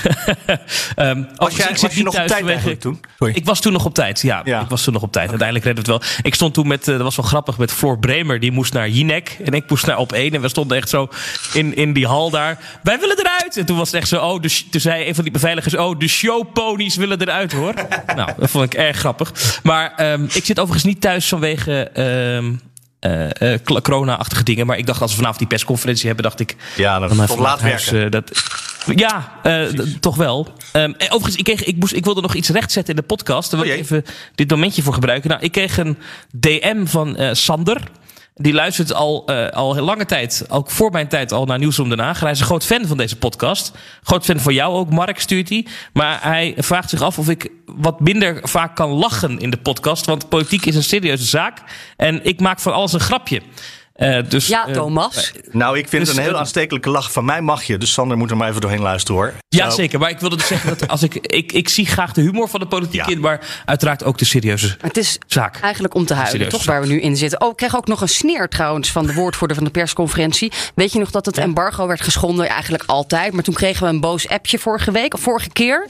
um, was, jij, ik was je nog op tijd eigenlijk toen? Sorry. Ik was toen nog op tijd, ja, ja. Ik was toen nog op tijd. Uiteindelijk redde het wel. Ik stond toen met, uh, dat was wel grappig, met Floor Bremer. Die moest naar Jinek en ik moest naar Op 1. En we stonden echt zo in, in die hal daar. Wij willen eruit! En toen was het echt zo, oh, dus, toen zei een van die beveiligers... oh, de showponies willen eruit, hoor. nou, dat vond ik erg grappig. Maar um, ik zit overigens niet thuis vanwege... Um, uh, corona-achtige dingen. Maar ik dacht, als we vanavond die persconferentie hebben, dacht ik. Ja, dan toch laat huis, werken. dat, ja, toch wel. Um, overigens, ik, kreeg, ik, moest, ik wilde nog iets rechtzetten in de podcast. Daar wil ik oh even dit momentje voor gebruiken. Nou, ik kreeg een DM van Sander. Die luistert al, uh, al heel lange tijd, ook voor mijn tijd, al naar Nieuwsroom Den Haag. Hij is een groot fan van deze podcast. Groot fan van jou ook, Mark stuurt hij. Maar hij vraagt zich af of ik wat minder vaak kan lachen in de podcast. Want politiek is een serieuze zaak. En ik maak van alles een grapje. Uh, dus, ja, uh, Thomas. nou, ik vind dus, het een heel aanstekelijke lach. Van mij mag je. Dus Sander moet er maar even doorheen luisteren hoor. Ja, zeker. Maar ik wilde dus zeggen dat als ik, ik. Ik zie graag de humor van de politiek in. Maar uiteraard ook de serieuze Het is zaak. eigenlijk om te huilen, toch? Waar we nu in zitten. Oh, ik kreeg ook nog een sneer trouwens van de woordvoerder van de persconferentie. Weet je nog dat het embargo werd geschonden? Eigenlijk altijd. Maar toen kregen we een boos appje vorige week. Of vorige keer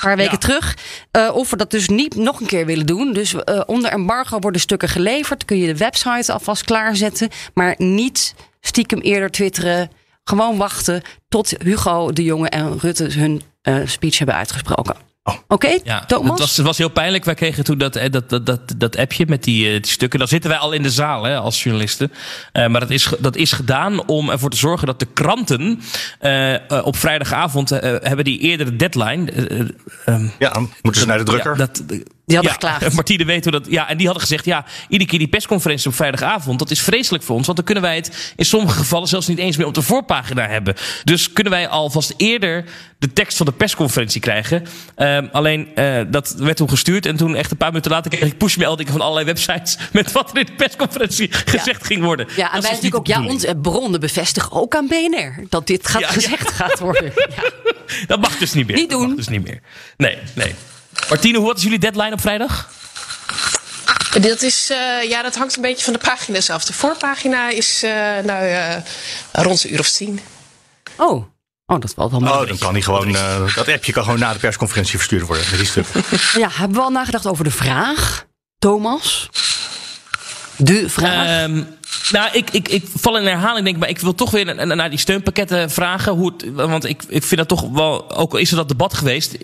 paar weken terug. Uh, of we dat dus niet nog een keer willen doen. Dus uh, onder embargo worden stukken geleverd. Kun je de website alvast klaarzetten. Maar niet stiekem eerder twitteren. Gewoon wachten tot Hugo de Jonge en Rutte hun uh, speech hebben uitgesproken. Oh. Oké, okay, ja, Thomas? Het was, het was, heel pijnlijk. Wij kregen toen dat, dat, dat, dat, dat appje met die, die stukken. Dan zitten wij al in de zaal hè, als journalisten. Uh, maar dat is, dat is gedaan om ervoor te zorgen dat de kranten uh, op vrijdagavond uh, hebben die eerdere deadline. Um, ja, moeten ze naar de drukker? Ja, dat, die hadden ja, geklaagd. Martine weet hoe dat. Ja, en die hadden gezegd: ja, iedere keer die persconferentie op vrijdagavond. Dat is vreselijk voor ons. Want dan kunnen wij het in sommige gevallen zelfs niet eens meer op de voorpagina hebben. Dus kunnen wij alvast eerder de tekst van de persconferentie krijgen. Um, alleen uh, dat werd toen gestuurd. En toen echt een paar minuten later kreeg ik pushmeldingen van allerlei websites. met wat er in de persconferentie gezegd ging worden. Ja, en wij dus natuurlijk ook. Ja, onze bronnen bevestigen ook aan BNR dat dit gaat gezegd gaat worden. Dat mag dus niet meer. Niet doen. Dat mag dus niet meer. Nee, nee. Martine, hoe is jullie deadline op vrijdag? Dat, is, uh, ja, dat hangt een beetje van de pagina's af. De voorpagina is uh, nou, uh, rond een uur of tien. Oh. Oh, dat valt wel Oh, dan kan hij gewoon, dat appje kan gewoon na de persconferentie verstuurd worden. Met die stuk. ja, hebben we al nagedacht over de vraag, Thomas? De vraag? Um, nou, ik, ik, ik val in herhaling, denk maar ik wil toch weer naar die steunpakketten vragen. Want ik, ik vind dat toch wel, ook al is er dat debat geweest,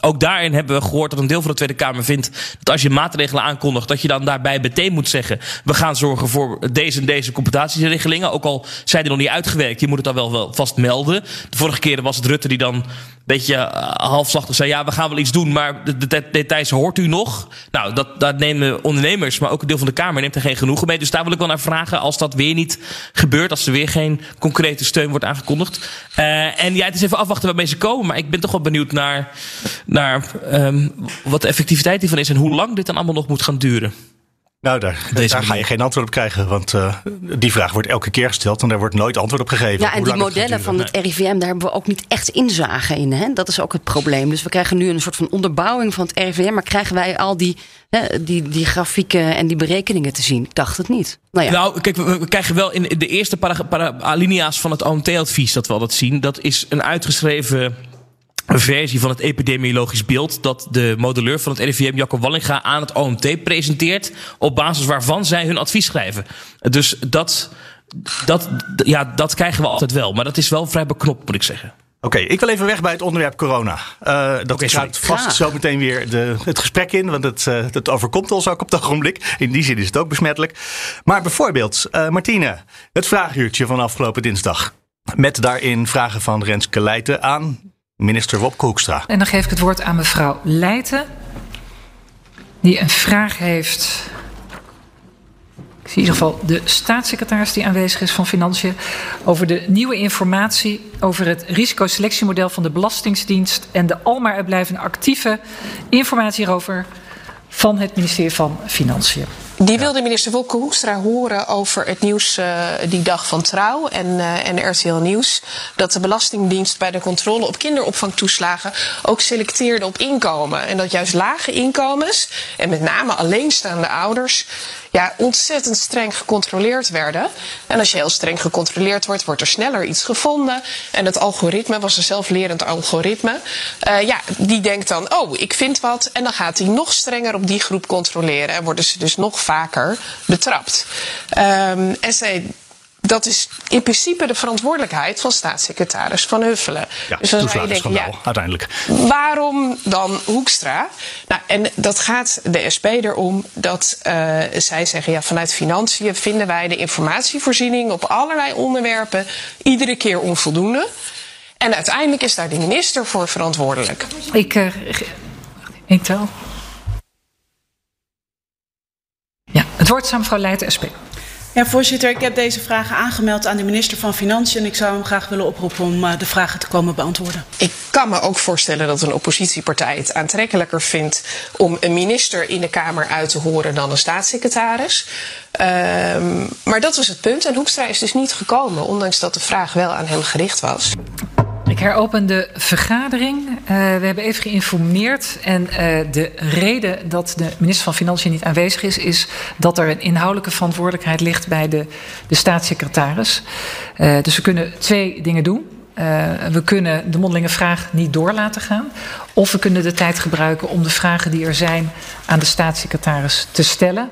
ook daarin hebben we gehoord dat een deel van de Tweede Kamer vindt dat als je maatregelen aankondigt, dat je dan daarbij meteen moet zeggen, we gaan zorgen voor deze en deze compensatieregelingen. Ook al zijn die nog niet uitgewerkt, je moet het dan wel, wel vast melden. De vorige keer was het Rutte die dan beetje uh, halfslachtig zei: ja, we gaan wel iets doen, maar de, de, de details hoort u nog. Nou, dat, dat nemen ondernemers, maar ook een deel van de Kamer neemt er geen genoegen mee. Dus daar wil ik wel naar vragen als dat weer niet gebeurt, als er weer geen concrete steun wordt aangekondigd. Uh, en ja, het is even afwachten waarmee ze komen, maar ik ben toch wel benieuwd naar, naar um, wat de effectiviteit hiervan is en hoe lang dit dan allemaal nog moet gaan duren. Nou, daar, daar ga je geen antwoord op krijgen. Want uh, die vraag wordt elke keer gesteld en daar wordt nooit antwoord op gegeven. Ja, en die modellen van het RIVM, daar hebben we ook niet echt inzage in. Hè? Dat is ook het probleem. Dus we krijgen nu een soort van onderbouwing van het RIVM. Maar krijgen wij al die, hè, die, die grafieken en die berekeningen te zien? Ik dacht het niet. Nou, ja. nou kijk, we, krijgen wel in de eerste para, para, alinea's van het OMT-advies dat we al dat zien. Dat is een uitgeschreven een versie van het epidemiologisch beeld dat de modelleur van het RIVM, Jacco Wallinga, aan het OMT presenteert, op basis waarvan zij hun advies schrijven. Dus dat, dat, ja, dat krijgen we altijd wel. Maar dat is wel vrij beknopt, moet ik zeggen. Oké, ik wil even weg bij het onderwerp corona. Uh, dat okay, gaat vast zo meteen weer de, het gesprek in, want het, uh, het overkomt ons ook op het ogenblik. In die zin is het ook besmettelijk. Maar bijvoorbeeld, uh, Martine, het vraaguurtje van afgelopen dinsdag. Met daarin vragen van Renske Leijten aan Minister Wopke Hoekstra. En dan geef ik het woord aan mevrouw Leijten, die een vraag heeft. Ik zie in ieder geval de staatssecretaris die aanwezig is van Financiën. over de nieuwe informatie over het risicoselectiemodel van de Belastingdienst. en de almaar uitblijvende actieve informatie hierover van het ministerie van Financiën. Die wilde minister Wolke Hoekstra horen over het nieuws uh, die dag van Trouw en, uh, en RTL Nieuws. Dat de Belastingdienst bij de controle op kinderopvangtoeslagen ook selecteerde op inkomen. En dat juist lage inkomens en met name alleenstaande ouders ja, ontzettend streng gecontroleerd werden. En als je heel streng gecontroleerd wordt, wordt er sneller iets gevonden. En het algoritme was een zelflerend algoritme. Uh, ja, die denkt dan, oh, ik vind wat. En dan gaat hij nog strenger op die groep controleren. En worden ze dus nog vaker betrapt. Um, en zij dat is in principe de verantwoordelijkheid van staatssecretaris Van Huffelen. Ja, dus dan zou je denken, ja, uiteindelijk. Waarom dan Hoekstra? Nou, en dat gaat de SP erom dat uh, zij zeggen, ja, vanuit financiën vinden wij de informatievoorziening op allerlei onderwerpen iedere keer onvoldoende. En uiteindelijk is daar de minister voor verantwoordelijk. Ik, uh, ik tel. Ja, het woord aan mevrouw Leijten, SP. Ja, voorzitter, ik heb deze vragen aangemeld aan de minister van Financiën en ik zou hem graag willen oproepen om uh, de vragen te komen beantwoorden. Ik kan me ook voorstellen dat een oppositiepartij het aantrekkelijker vindt om een minister in de Kamer uit te horen dan een staatssecretaris. Um, maar dat was het punt. En Hoekstra is dus niet gekomen, ondanks dat de vraag wel aan hem gericht was. Ik heropen de vergadering. Uh, we hebben even geïnformeerd. En uh, de reden dat de minister van Financiën niet aanwezig is, is dat er een inhoudelijke verantwoordelijkheid ligt bij de, de staatssecretaris. Uh, dus we kunnen twee dingen doen. we kunnen de mondelinge vraag niet door laten gaan. Of we kunnen de tijd gebruiken om de vragen die er zijn aan de staatssecretaris te stellen.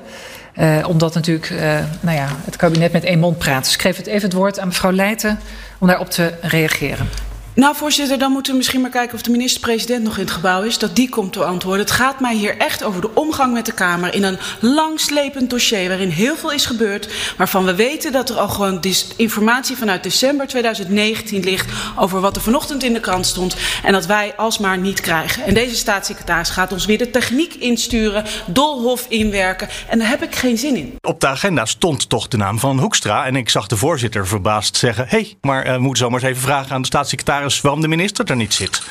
Uh, omdat natuurlijk uh, nou ja, het kabinet met één mond praat. Dus ik geef het even het woord aan mevrouw Leijten om daarop te reageren. Nou, voorzitter, dan moeten we misschien maar kijken of de minister-president nog in het gebouw is. Dat die komt te antwoorden. Het gaat mij hier echt over de omgang met de Kamer in een langslepend dossier waarin heel veel is gebeurd. Waarvan we weten dat er al gewoon informatie vanuit december 2019 ligt over wat er vanochtend in de krant stond. En dat wij alsmaar niet krijgen. En deze staatssecretaris gaat ons weer de techniek insturen, dolhof inwerken. En daar heb ik geen zin in. Op de agenda stond toch de naam van Hoekstra. En ik zag de voorzitter verbaasd zeggen: hé, hey, maar uh, we moeten zomaar eens even vragen aan de staatssecretaris waarom de minister er niet zit.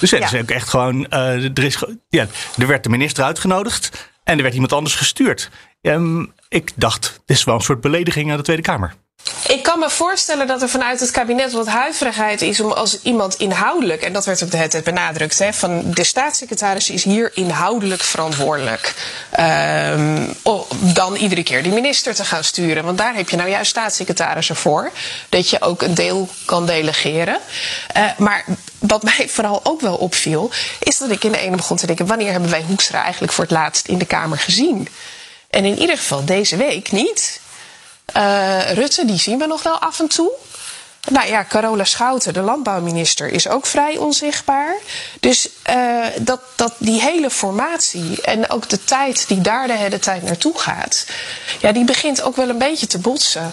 Dus ja, is ook echt gewoon. Uh, er, is, ja, er werd de minister uitgenodigd en er werd iemand anders gestuurd. Um, ik dacht, dit is wel een soort belediging aan de Tweede Kamer. Ik kan me voorstellen dat er vanuit het kabinet wat huiverigheid is om als iemand inhoudelijk, en dat werd ook de tijd benadrukt, hè, van de staatssecretaris is hier inhoudelijk verantwoordelijk. Um, dan iedere keer die minister te gaan sturen. Want daar heb je nou juist staatssecretarissen voor. Dat je ook een deel kan delegeren. Uh, maar wat mij vooral ook wel opviel, is dat ik in de ene begon te denken: wanneer hebben wij Hoekstra eigenlijk voor het laatst in de Kamer gezien? En in ieder geval deze week niet. Uh, Rutte, die zien we nog wel af en toe. Nou ja, Carola Schouten, de landbouwminister, is ook vrij onzichtbaar. Dus uh, dat, dat die hele formatie en ook de tijd die daar de hele tijd naartoe gaat, ja, die begint ook wel een beetje te botsen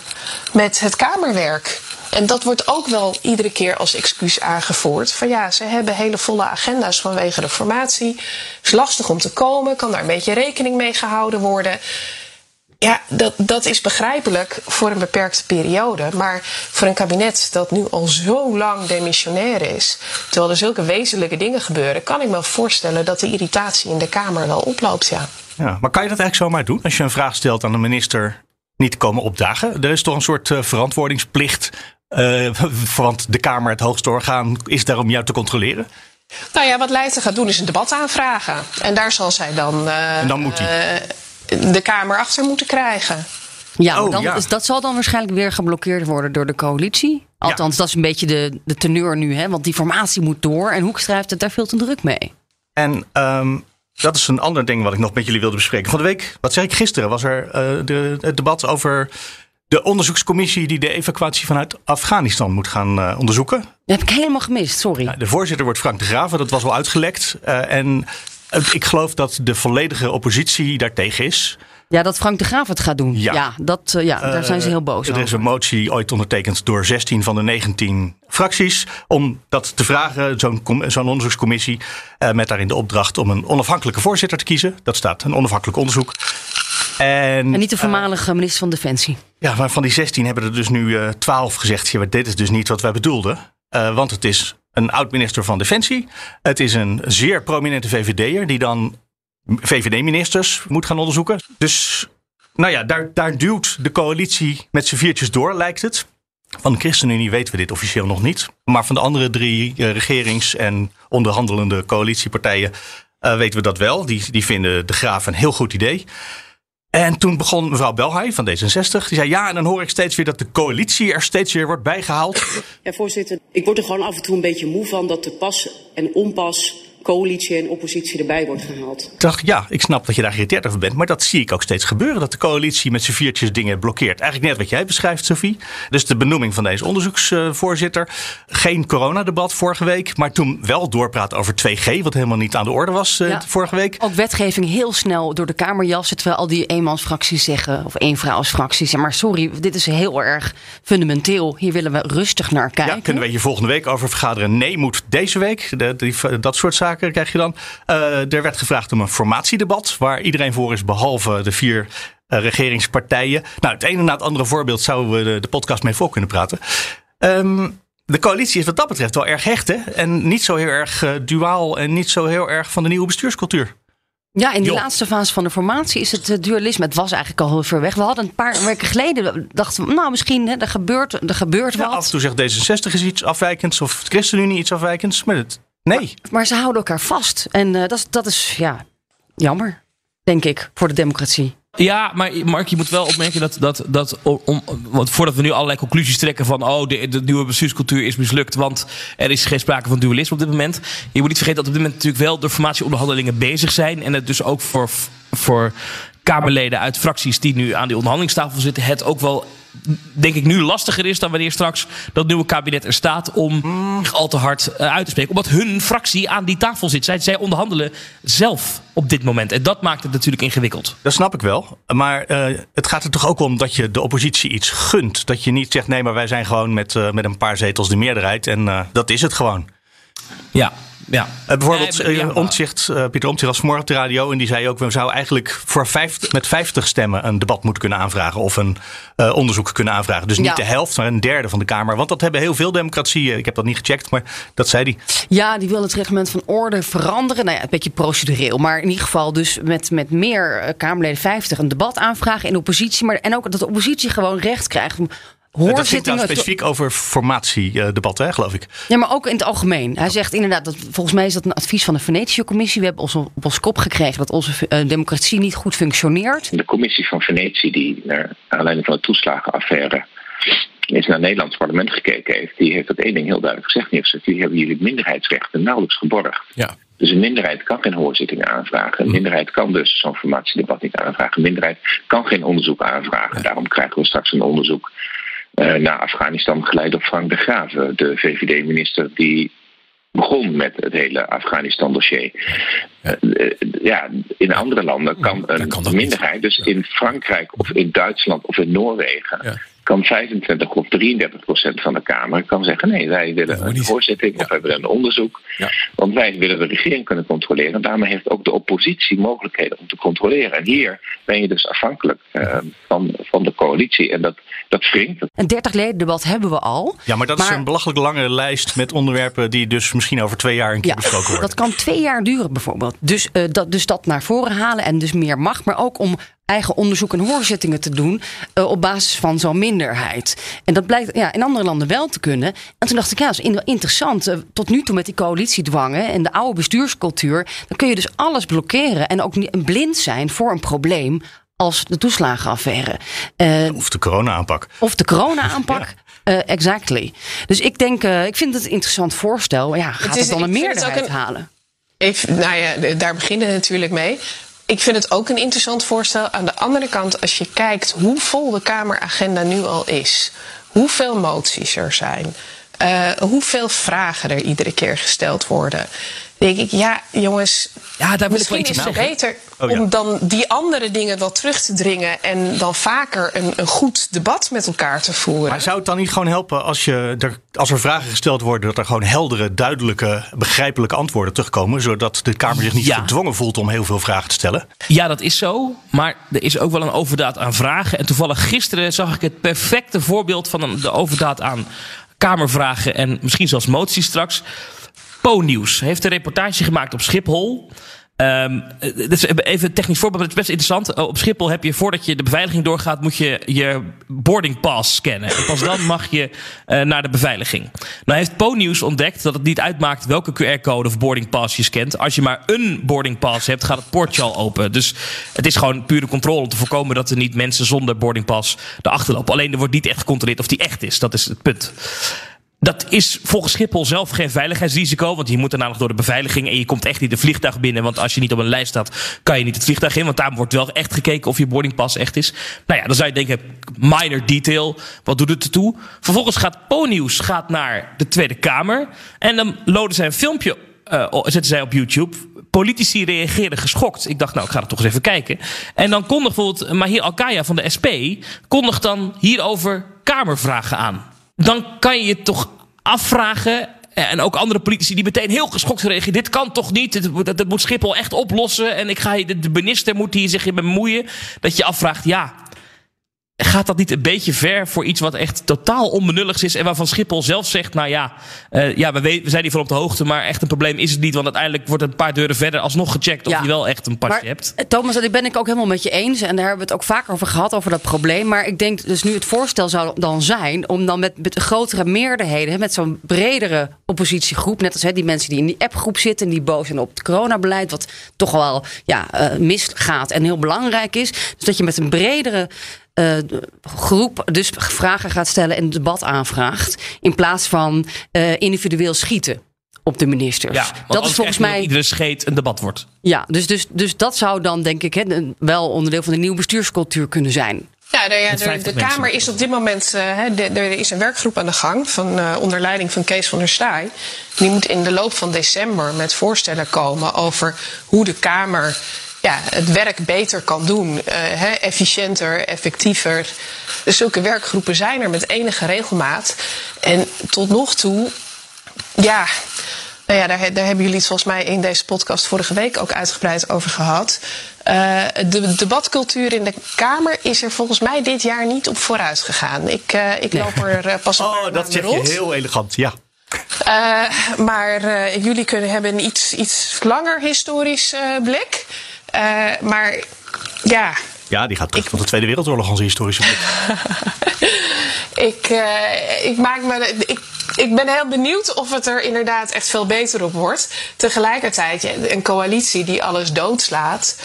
met het Kamerwerk. En dat wordt ook wel iedere keer als excuus aangevoerd. Van ja, ze hebben hele volle agenda's vanwege de formatie. Is lastig om te komen, kan daar een beetje rekening mee gehouden worden. Ja, dat, dat is begrijpelijk voor een beperkte periode. Maar voor een kabinet dat nu al zo lang demissionair is, terwijl er zulke wezenlijke dingen gebeuren, kan ik me voorstellen dat de irritatie in de Kamer wel oploopt. Ja. Ja, maar kan je dat eigenlijk zomaar doen? Als je een vraag stelt aan de minister, niet komen opdagen? Er is toch een soort uh, verantwoordingsplicht, uh, want de Kamer, het hoogste orgaan, is daar om jou te controleren? Nou ja, wat Leijten gaat doen is een debat aanvragen. En daar zal zij dan. Uh, en dan moet hij de Kamer achter moeten krijgen. Ja, oh, dan, ja. Dus dat zal dan waarschijnlijk weer geblokkeerd worden door de coalitie. Althans, dat is een beetje de, de teneur nu, hè? want die formatie moet door en Hoekstra heeft het daar veel te druk mee. En um, dat is een ander ding wat ik nog met jullie wilde bespreken. Van de week, wat zei ik gisteren, was er uh, de, het debat over de onderzoekscommissie die de evacuatie vanuit Afghanistan moet gaan uh, onderzoeken. Dat heb ik helemaal gemist, sorry. Ja, de voorzitter wordt Frank de Graven, dat was al uitgelekt. Uh, en ik geloof dat de volledige oppositie daartegen is. Ja, dat Frank de Graaf het gaat doen. Ja, ja dat, uh, ja daar zijn ze heel boos uh, Er is een motie ooit ondertekend door 16 van de 19 fracties. om dat te vragen, zo'n onderzoekscommissie. Uh, met daarin de opdracht om een onafhankelijke voorzitter te kiezen. Dat staat, een onafhankelijk onderzoek. En, en niet de voormalige minister van Defensie. Ja, maar van die 16 hebben er dus nu 12 gezegd. Ja, dit is dus niet wat wij bedoelden. want het is een oud-minister van Defensie. Het is een zeer prominente VVD'er die dan VVD-ministers moet gaan onderzoeken. Dus nou ja, daar, daar duwt de coalitie met z'n viertjes door, lijkt het. Van de ChristenUnie weten we dit officieel nog niet. Maar van de andere drie uh, regerings- en onderhandelende coalitiepartijen uh, weten we dat wel. Die, die vinden de Graaf een heel goed idee. En toen begon mevrouw Belhaai van D66. Die zei ja, en dan hoor ik steeds weer dat de coalitie er steeds weer wordt bijgehaald. Ja, voorzitter, ik word er gewoon af en toe een beetje moe van dat de pas en onpas coalitie en oppositie erbij wordt gehaald. Ik dacht, ja, ik snap dat je daar geïrriteerd over bent. Maar dat zie ik ook steeds gebeuren. Dat de coalitie met z'n viertjes dingen blokkeert. Eigenlijk net wat jij beschrijft, Sophie. Dus de benoeming van deze onderzoeksvoorzitter. Geen coronadebat vorige week. Maar toen wel doorpraat over 2G. Wat helemaal niet aan de orde was Ja. vorige week. Ook wetgeving heel snel door de Kamer jassen. Terwijl al die eenmansfracties zeggen, of eenvrouwsfracties. Maar sorry, dit is heel erg fundamenteel. Hier willen we rustig naar kijken. Ja, kunnen we hier volgende week over vergaderen. Nee, moet deze week. De, die, dat soort zaken krijg je dan. Eh, er werd gevraagd om een formatiedebat. Waar iedereen voor is, behalve de vier eh, regeringspartijen. Nou, het ene na het andere voorbeeld zouden we de, de podcast mee voor kunnen praten. Ehm, de coalitie is wat dat betreft wel erg hecht. Hè? En niet zo heel erg eh, duaal en niet zo heel erg van de nieuwe bestuurscultuur. Ja, in die laatste fase van de formatie is het dualisme. Het was eigenlijk al heel ver weg. We hadden een paar weken geleden dachten we, nou misschien hè, er gebeurt, er gebeurt Ja, af wat. en toe zegt D66 is iets afwijkends of de ChristenUnie iets afwijkends. Maar het, nee. Maar ze houden elkaar vast. En eh, dat, is- dat is ja, jammer, denk ik, voor de democratie. Ja, maar Mark, je moet wel opmerken dat, dat, dat om- want voordat we nu allerlei conclusies trekken van oh, de, de nieuwe bestuurscultuur is mislukt, want er is geen sprake van dualisme op dit moment. Je moet niet vergeten dat op dit moment natuurlijk wel de formatieonderhandelingen bezig zijn en het dus ook voor, voor Kamerleden uit fracties die nu aan die onderhandelingstafel zitten, het ook wel denk ik nu lastiger is dan wanneer straks dat nieuwe kabinet er staat om zich al te hard eh, uit te spreken. Omdat hun fractie aan die tafel zit. Zij, zij onderhandelen zelf op dit moment. En dat maakt het natuurlijk ingewikkeld. Dat snap ik wel. Maar eh, het gaat er toch ook om dat je de oppositie iets gunt. Dat je niet zegt, nee, maar wij zijn gewoon met, eh, met een paar zetels de meerderheid. En dat is het gewoon. Ja, ja. Eh, bijvoorbeeld Nee, ja. eh, Omtzigt, eh, Pieter Omtzigt was vanmorgen op de radio. En die zei ook, we zouden eigenlijk voor 50, met 50 stemmen een debat moeten kunnen aanvragen. Of een eh, onderzoek kunnen aanvragen. Dus niet Ja. de helft, maar een derde van de Kamer. Want dat hebben heel veel democratieën. Ik heb dat niet gecheckt, maar dat zei hij. Ja, die wil het reglement van orde veranderen. Nou ja, een beetje procedureel. Maar in ieder geval dus met, met meer eh, Kamerleden 50 een debat aanvragen in de oppositie. Maar, en ook dat de oppositie gewoon recht krijgt om dat ging hoorzittingen... nou specifiek over formatiedebatten, hè, geloof ik. Ja, maar ook in het algemeen. Hij zegt inderdaad, dat, volgens mij is dat een advies van de Venetië-commissie. We hebben ons op ons kop gekregen dat onze eh, democratie niet goed functioneert. De commissie van Venetië, die naar aanleiding van de toeslagenaffaire is naar het Nederlands parlement gekeken heeft, die heeft dat één ding heel duidelijk gezegd. Die heeft gezegd, jullie hebben jullie minderheidsrechten nauwelijks geborgd. Ja. Dus een minderheid kan geen hoorzittingen aanvragen. Een minderheid kan dus zo'n formatiedebat niet aanvragen. Een minderheid kan geen onderzoek aanvragen. Daarom krijgen we straks een onderzoek naar Afghanistan geleid door Frank de Graven, de VVD-minister die begon met het hele Afghanistan-dossier. Eh, eh, ja, in andere landen kan een kan dat niet. minderheid, dus in Frankrijk of in Duitsland of in Noorwegen, kan 25 of 33 procent van de Kamer kan zeggen: nee, wij willen een hoorzitting of wij willen een onderzoek. Ja. Want wij willen de regering kunnen controleren. En daarmee heeft ook de oppositie mogelijkheden om te controleren. En hier ben je dus afhankelijk eh, van, van de coalitie. En dat, dat wringt. Een 30 leden debat hebben we al. Ja, maar dat is een belachelijk lange lijst met onderwerpen die dus misschien over twee jaar een keer Ja, besproken worden. dat kan twee jaar duren bijvoorbeeld. Dus, eh, dat, dus dat naar voren halen en dus meer macht. Maar ook om eigen onderzoek en hoorzittingen te doen eh, op basis van zo'n minderheid. En dat blijkt ja, in andere landen wel te kunnen. En toen dacht ik, ja, dat is in- interessant. Eh, tot nu toe met die coalitiedwangen en de oude bestuurscultuur... dan kun je dus alles blokkeren en ook niet blind zijn voor een probleem... als de toeslagenaffaire. Eh, Of de corona-aanpak. of de corona-aanpak. Eh, exactly. Dus ik denk, eh, ik vind het een interessant voorstel. Ja, gaat het, is- dan een meerderheid een- halen? Nou ja, daar beginnen we natuurlijk mee. Ik vind het ook een interessant voorstel. Aan de andere kant, als je kijkt hoe vol de Kameragenda nu al is, hoeveel moties er zijn, eh, hoeveel vragen er iedere keer gesteld worden, denk ik, ja, jongens, Ja, daar wil ik wel misschien iets is het beter Oh, ja. om dan die andere dingen wel terug te dringen en dan vaker een, een goed debat met elkaar te voeren. Maar zou het dan niet gewoon helpen als, je er, als er vragen gesteld worden, dat er gewoon heldere, duidelijke, begrijpelijke antwoorden terugkomen, zodat de Kamer zich niet Ja. gedwongen voelt om heel veel vragen te stellen? Ja, dat is zo. Maar er is ook wel een overdaad aan vragen. En toevallig gisteren zag ik het perfecte voorbeeld van een, de overdaad aan Kamervragen en misschien zelfs moties straks. Po-nieuws heeft een reportage gemaakt op Schiphol. Um, even technisch voorbeeld, het is best interessant. Op Schiphol heb je, voordat je de beveiliging doorgaat, moet je je boarding pass scannen. En pas dan mag je uh, naar de beveiliging. Nou heeft Po-nieuws ontdekt dat het niet uitmaakt welke QR-code of boarding pass je scant. Als je maar een boarding pass hebt, gaat het poortje al open. Dus het is gewoon pure controle om te voorkomen dat er niet mensen zonder boarding pass erachter lopen. Alleen er wordt niet echt gecontroleerd of die echt is. Dat is het punt. Dat is volgens Schiphol zelf geen veiligheidsrisico. Want je moet daarna nog door de beveiliging. En je komt echt niet de vliegtuig binnen. Want als je niet op een lijst staat, kan je niet het vliegtuig in. Want daar wordt wel echt gekeken of je boardingpas echt is. Nou ja, dan zou je denken, minor detail. Wat doet het ertoe? Vervolgens gaat Po-nieuws gaat naar de Tweede Kamer. En dan loden zij een filmpje, uh, zetten zij op YouTube. Politici reageerden geschokt. Ik dacht, nou, ik ga er toch eens even kijken. En dan kondigt bijvoorbeeld Mahir Alkaya van de SP... kondigt dan hierover Kamervragen aan dan kan je je toch afvragen. En ook andere politici die meteen heel geschokt reageren. Dit kan toch niet? Dat, dat moet Schiphol echt oplossen. En ik ga, de minister moet hier zich in bemoeien. Dat je afvraagt, ja, Gaat dat niet een beetje ver voor iets wat echt totaal onbenulligs is en waarvan Schiphol zelf zegt, nou ja, uh, ja we, we zijn hiervan op de hoogte, maar echt een probleem is het niet, want uiteindelijk wordt een paar deuren verder alsnog gecheckt of ja. je wel echt een pasje hebt. Eh, Thomas, dat ben ik ook helemaal met je eens en daar hebben we het ook vaker over gehad, over dat probleem. Maar ik denk dus nu het voorstel zou dan zijn om dan met, met grotere meerderheden, met zo'n bredere oppositiegroep, net als hè, die mensen die in die appgroep zitten, die boos zijn op het coronabeleid, wat toch wel ja, uh, misgaat en heel belangrijk is. Dus dat je met een bredere uh, groep dus vragen gaat stellen en een debat aanvraagt. In plaats van uh, individueel schieten op de ministers. Ja, dat is volgens mij. iedere scheet een debat wordt. Ja, dus, dus, dus dat zou dan denk ik he, wel onderdeel van de nieuwe bestuurscultuur kunnen zijn. Ja, de, ja, de, de Kamer is op dit moment. Uh, er is een werkgroep aan de gang. Van, uh, onder leiding van Kees van der Staaij. Die moet in de loop van december met voorstellen komen over hoe de Kamer ja, het werk beter kan doen. Uh, hè, efficiënter, effectiever. Dus zulke werkgroepen zijn er met enige regelmaat. En tot nog toe, ja. Nou ja, daar, daar hebben jullie het volgens mij in deze podcast vorige week ook uitgebreid over gehad. Uh, de debatcultuur in de Kamer is er volgens mij dit jaar niet op vooruit gegaan. Ik, uh, ik loop er uh, pas op. Oh, dat zeg je heel elegant, ja. Maar jullie kunnen hebben een iets, iets langer historisch blik. Uh, maar ja. Ja, die gaat terug van de Tweede Wereldoorlog, onze historische blik. ik, uh, ik maak me. Ik, ik ben heel benieuwd of het er inderdaad echt veel beter op wordt. Tegelijkertijd, een coalitie die alles doodslaat,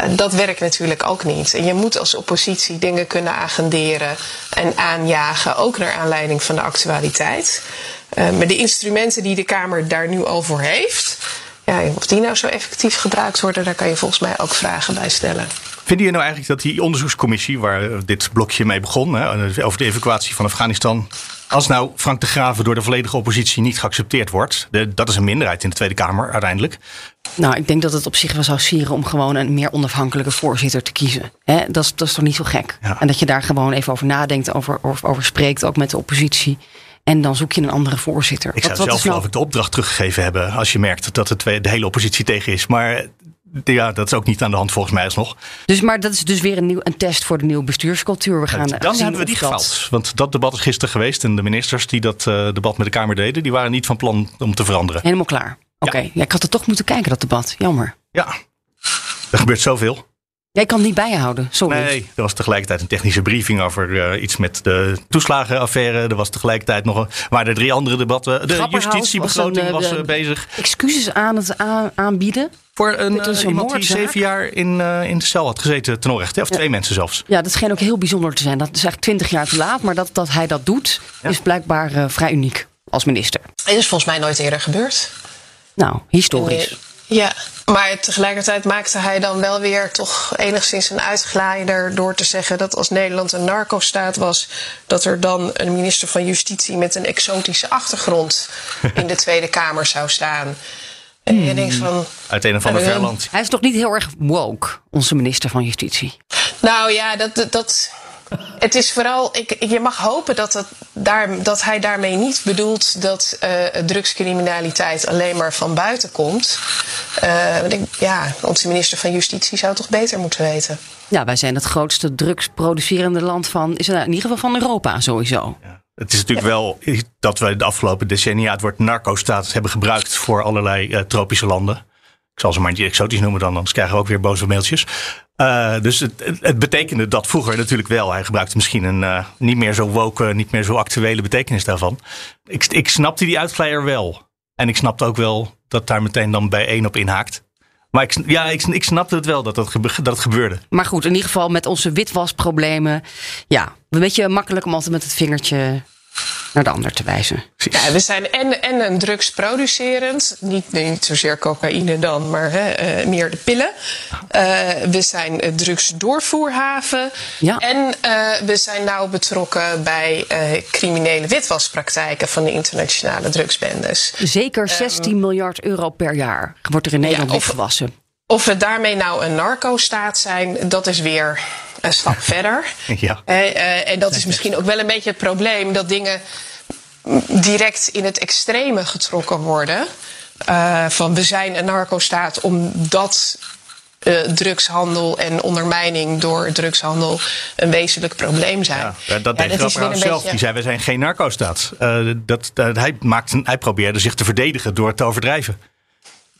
uh, dat werkt natuurlijk ook niet. En je moet als oppositie dingen kunnen agenderen en aanjagen, ook naar aanleiding van de actualiteit. Maar de instrumenten die de Kamer daar nu over heeft, ja, of die nou zo effectief gebruikt worden, daar kan je volgens mij ook vragen bij stellen. Vinden je nou eigenlijk dat die onderzoekscommissie, waar dit blokje mee begon, hè, over de evacuatie van Afghanistan, als nou Frank de Graven door de volledige oppositie niet geaccepteerd wordt, de, dat is een minderheid in de Tweede Kamer uiteindelijk. Nou, ik denk dat het op zich wel zou sieren om gewoon een meer onafhankelijke voorzitter te kiezen. Hè? Dat, is, dat is toch niet zo gek? Ja. En dat je daar gewoon even over nadenkt, over, over, over spreekt, ook met de oppositie. En dan zoek je een andere voorzitter. Ik zou wat, zelf nou... geloof ik de opdracht teruggegeven hebben. Als je merkt dat het de hele oppositie tegen is. Maar ja, dat is ook niet aan de hand volgens mij alsnog. Dus, maar dat is dus weer een, nieuw, een test voor de nieuwe bestuurscultuur. We gaan dan hebben we die gefaald. Want dat debat is gisteren geweest. En de ministers die dat uh, debat met de Kamer deden, die waren niet van plan om te veranderen. Helemaal klaar. Oké, okay. ja. ja, ik had er toch moeten kijken, dat debat. Jammer. Ja, er gebeurt zoveel. Jij kan het niet bijhouden, sorry. Nee, er was tegelijkertijd een technische briefing over uh, iets met de toeslagenaffaire. Er was tegelijkertijd nog een, waren er drie andere debatten. De justitiebegroting was, een, was uh, bezig. Excuses aan het aanbieden. Voor een, uh, iemand die zeven jaar in, uh, in de cel had gezeten ten onrechte. Of ja. twee mensen zelfs. Ja, dat scheen ook heel bijzonder te zijn. Dat is eigenlijk twintig jaar te laat. Maar dat, dat hij dat doet, ja. is blijkbaar uh, vrij uniek als minister. Het is volgens mij nooit eerder gebeurd. Nou, historisch. Ja, maar tegelijkertijd maakte hij dan wel weer toch enigszins een uitglijder door te zeggen dat als Nederland een narco-staat was, dat er dan een minister van Justitie met een exotische achtergrond in de Tweede Kamer zou staan. En je denkt van. Uit een of ander ver land. Hij is toch niet heel erg woke, onze minister van Justitie? Nou ja, dat. dat het is vooral, ik, je mag hopen dat, het daar, dat hij daarmee niet bedoelt dat uh, drugscriminaliteit alleen maar van buiten komt. Uh, ik, ja, onze minister van Justitie zou toch beter moeten weten. Ja, wij zijn het grootste drugsproducerende land van, is in ieder geval van Europa sowieso. Ja. Het is natuurlijk ja. wel dat we de afgelopen decennia het woord narco-status hebben gebruikt voor allerlei uh, tropische landen. Ik zal ze maar niet exotisch noemen dan, anders krijgen we ook weer boze mailtjes. Uh, dus het, het, betekende dat vroeger natuurlijk wel. Hij gebruikte misschien een uh, niet meer zo woke, niet meer zo actuele betekenis daarvan. Ik, ik snapte die uitvleier wel. En ik snapte ook wel dat daar meteen dan bij één op inhaakt. Maar ik, ja, ik, ik snapte het wel dat, dat, dat gebeurde. Maar goed, in ieder geval met onze witwasproblemen. Ja, een beetje makkelijk om altijd met het vingertje naar de ander te wijzen. Ja, we zijn en, en een drugsproducerend, niet, niet zozeer cocaïne dan, maar hè, uh, meer de pillen. Uh, we zijn een drugsdoorvoerhaven. Ja. En uh, we zijn nauw betrokken bij criminele witwaspraktijken van de internationale drugsbendes. Zeker 16 um, miljard euro per jaar wordt er in Nederland ja, witgewassen. Of we daarmee nou een narco-staat zijn, dat is weer een stap verder. Ja. Uh, en dat is misschien ook wel een beetje het probleem dat dingen direct in het extreme getrokken worden. Uh, van we zijn een narco-staat omdat uh, drugshandel en ondermijning door drugshandel een wezenlijk probleem zijn. Ja, dat deed ja, dat zelf. Beetje... Die zei, we zijn geen narco-staat. Uh, dat, dat, hij, maakte, hij probeerde zich te verdedigen door het te overdrijven.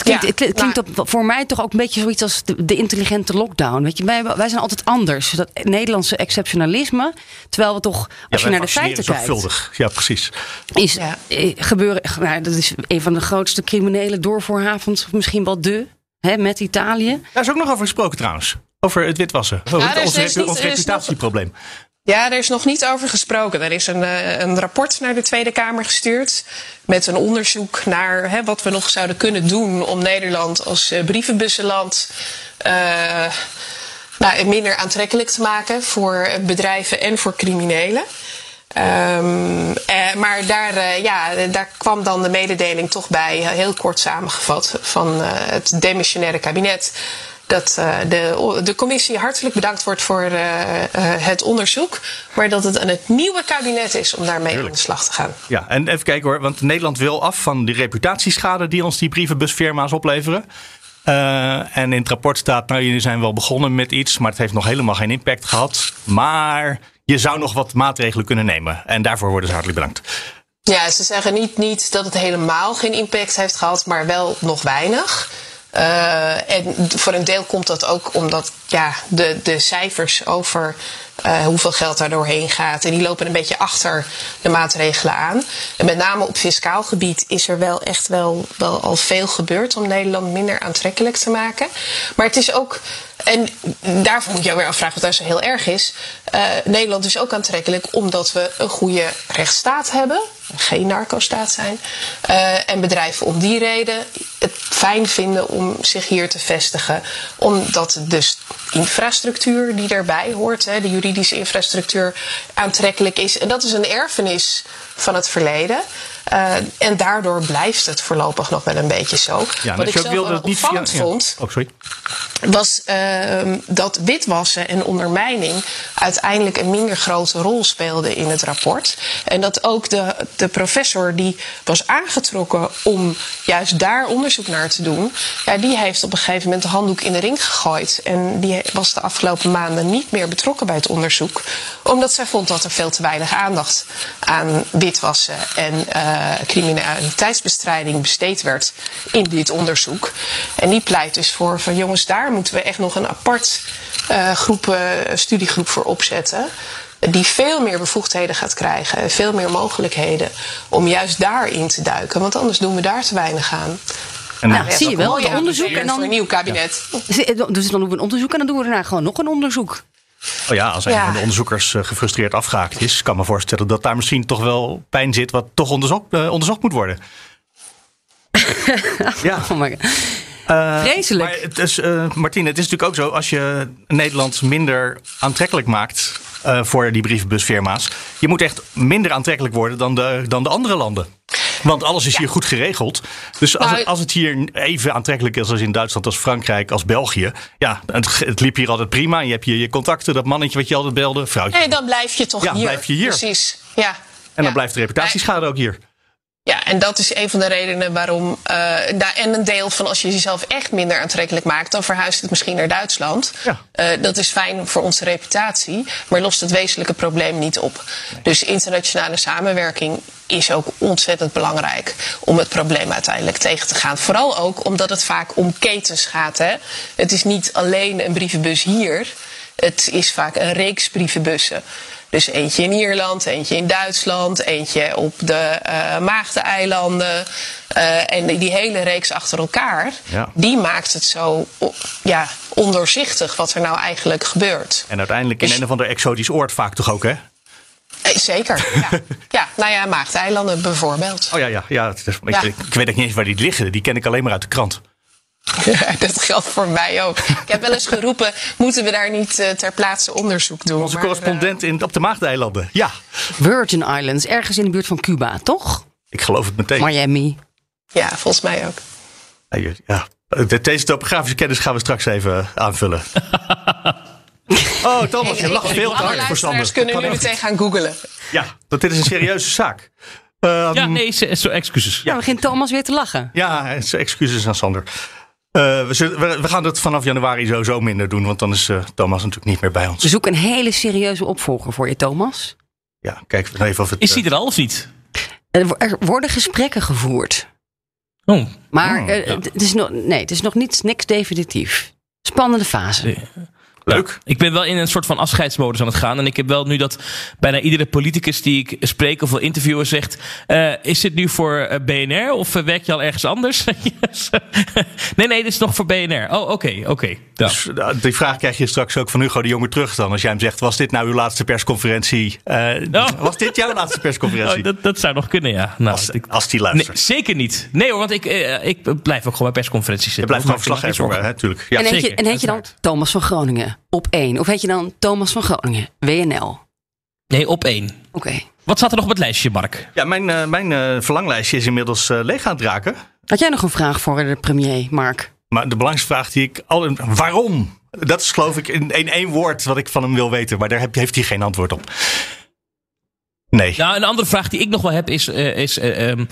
Het klinkt, ja, het klinkt voor mij toch ook een beetje zoiets als de, de intelligente lockdown. Weet je, wij, wij, zijn altijd anders. Dat Nederlandse exceptionalisme. Terwijl we toch, als ja, je naar de feiten zorgvuldig. Ja, precies. Is ja. gebeuren. Nou, dat is een van de grootste criminele doorvoorhavens. Misschien wel de. Hè, met Italië. Daar is ook nog over gesproken trouwens. Over het witwassen. Over ja, ons, dus ons reputatieprobleem. Ja, er is nog niet over gesproken. Er is een, een rapport naar de Tweede Kamer gestuurd. Met een onderzoek naar hè, wat we nog zouden kunnen doen om Nederland als uh, brievenbussenland. Uh, nou, minder aantrekkelijk te maken voor bedrijven en voor criminelen. Um, eh, maar daar, ja, daar kwam dan de mededeling toch bij, heel kort samengevat, van het demissionaire kabinet dat uh, de, de commissie hartelijk bedankt wordt voor uh, uh, het onderzoek. Maar dat het aan het nieuwe kabinet is om daarmee aan de slag te gaan. Ja, en even kijken hoor. Want Nederland wil af van die reputatieschade die ons die brievenbusfirma's opleveren. en in het rapport staat, nou jullie zijn wel begonnen met iets, maar het heeft nog helemaal geen impact gehad. Maar je zou nog wat maatregelen kunnen nemen. En daarvoor worden ze hartelijk bedankt. Ja, ze zeggen niet, niet dat het helemaal geen impact heeft gehad, maar wel nog weinig. Uh, en voor een deel komt dat ook omdat ja, de, de cijfers over uh, hoeveel geld daar doorheen gaat. En die lopen een beetje achter de maatregelen aan. En met name op fiscaal gebied is er wel echt wel, wel al veel gebeurd om Nederland minder aantrekkelijk te maken. Maar het is ook. En daarvoor moet je weer afvragen wat daar zo heel erg is. Uh, Nederland is ook aantrekkelijk omdat we een goede rechtsstaat hebben geen narco-staat zijn. Uh, en bedrijven om die reden het fijn vinden om zich hier te vestigen. Omdat dus infrastructuur die daarbij hoort, hè, de juridische infrastructuur, aantrekkelijk is. En dat is een erfenis van het verleden. Uh, en daardoor blijft het voorlopig nog wel een beetje zo. Ja, Wat ik zelf wilde wel opvallend via, vond, oh, sorry. Was uh, dat witwassen en ondermijning uiteindelijk een minder grote rol speelde in het rapport. En dat ook de, de professor die was aangetrokken om juist daar onderzoek naar te doen, ja, die heeft op een gegeven moment de handdoek in de ring gegooid. En die was de afgelopen maanden niet meer betrokken bij het onderzoek, omdat zij vond dat er veel te weinig aandacht aan witwassen en uh, criminaliteitsbestrijding besteed werd in dit onderzoek. En die pleit dus voor van jongens, daar moeten we echt nog een apart uh, groep, uh, studiegroep voor opzetten die veel meer bevoegdheden gaat krijgen, veel meer mogelijkheden om juist daarin te duiken. Want anders doen we daar te weinig aan. En nou, ja, zie je wel, onderzoek en dan voor een nieuw kabinet. Ja. Dus dan doen we een onderzoek en dan doen we daarna gewoon nog een onderzoek. Oh ja, als een ja. van de onderzoekers uh, gefrustreerd afgehaakt is, kan me voorstellen dat daar misschien toch wel pijn zit wat toch onderzocht, onderzocht moet worden. ja. Oh my God. Uh, Vreselijk. Maar het is, Martine, het is natuurlijk ook zo, als je Nederland minder aantrekkelijk maakt uh, voor die brievenbusfirma's. Je moet echt minder aantrekkelijk worden dan de, dan de andere landen. Want alles is ja. hier goed geregeld. Dus als, nou, het, als het hier even aantrekkelijk is als in Duitsland, als Frankrijk, als België. Ja, het, het liep hier altijd prima. Je hebt je, je contacten, dat mannetje wat je altijd belde. Vrouwtje. Nee, dan blijf je toch ja, hier. blijf je hier. Precies, ja. En dan blijft de reputatieschade ook hier. Ja, en dat is een van de redenen waarom. Uh, daar, en een deel van als je jezelf echt minder aantrekkelijk maakt, dan verhuist het misschien naar Duitsland. Ja. Uh, dat is fijn voor onze reputatie, maar lost het wezenlijke probleem niet op. Dus internationale samenwerking is ook ontzettend belangrijk om het probleem uiteindelijk tegen te gaan. Vooral ook omdat het vaak om ketens gaat. Hè? Het is niet alleen een brievenbus hier, het is vaak een reeks brievenbussen. Dus eentje in Ierland, eentje in Duitsland, eentje op de uh, Maagdeneilanden. Uh, en die hele reeks achter elkaar, Ja. die maakt het zo ja, ondoorzichtig wat er nou eigenlijk gebeurt. En uiteindelijk in Dus- een of ander exotisch oord vaak toch ook, hè? Eh, zeker, ja. ja. Nou ja, Maagdeneilanden bijvoorbeeld. Oh ja, ja. ja, ik, Ja. ik weet ook niet eens waar die liggen. Die ken ik alleen maar uit de krant. Ja, dat geldt voor mij ook. Ik heb wel eens geroepen, moeten we daar niet eh, ter plaatse onderzoek doen? Onze Maar, eh, correspondent in, op de Maagdeilanden. Ja, Virgin Islands, ergens in de buurt van Cuba, toch? ik geloof het meteen. Miami. ja, volgens mij ook. Ja, ja. De- Deze topografische kennis gaan we straks even aanvullen. Oh, Thomas, je lacht veel te hard voor Sander. kunnen nu meteen gaan googelen. Ja, want dit is een serieuze zaak. Ehm, Ja, nee, excuses. Ja, begint Thomas weer te lachen. Ja, eh, excuses aan Sander. Eh, we, zullen- we, we gaan het vanaf januari sowieso minder doen, want dan is eh, Thomas natuurlijk niet meer bij ons. We zoeken een hele serieuze opvolger voor je, Thomas. Ja, kijk even of het. Is die er al of niet? Er wo- worden gesprekken gevoerd. Oh, Maar Oh, eh, ja. het, is nog, nee, het is nog niet, niks definitief. Spannende fase. Nee. Leuk. Ik ben wel in een soort van afscheidsmodus aan het gaan. En ik heb wel nu dat bijna iedere politicus die ik spreek of wil interviewen zegt... eh, is dit nu voor eh, BNR of eh, werk je al ergens anders? nee, nee, dit is nog voor BNR. Oh, oké, oké. Ja. Dus, die vraag krijg je straks ook van Hugo de Jonge terug dan. Als jij hem zegt, was dit nou uw laatste persconferentie? Eh, Oh. Was dit jouw laatste persconferentie? Oh, dat, dat zou nog kunnen, ja. Nou, als, ik- als die nee, luistert. zeker niet. Nee hoor, want ik, ik blijf ook gewoon bij persconferenties je zitten. blijft gewoon verslaggever, natuurlijk. Ja. en heet, je, zeker, en heet je dan. Thomas van Groningen op 1? Of heet je dan Thomas van Groningen, WNL? Nee, op één. Oké. Wat staat er nog op het lijstje, Mark? Ja, mijn, eh, mijn eh, verlanglijstje is inmiddels eh, leeg aan het raken. Had jij nog een vraag voor de premier, Mark? Maar de belangrijkste vraag die ik al. Waarom? Dat is geloof ik in, in één woord wat ik van hem wil weten. Maar daar heb, heeft hij geen antwoord op. Nee. Nou, een andere vraag die ik nog wel heb is. eh, is eh, ehm,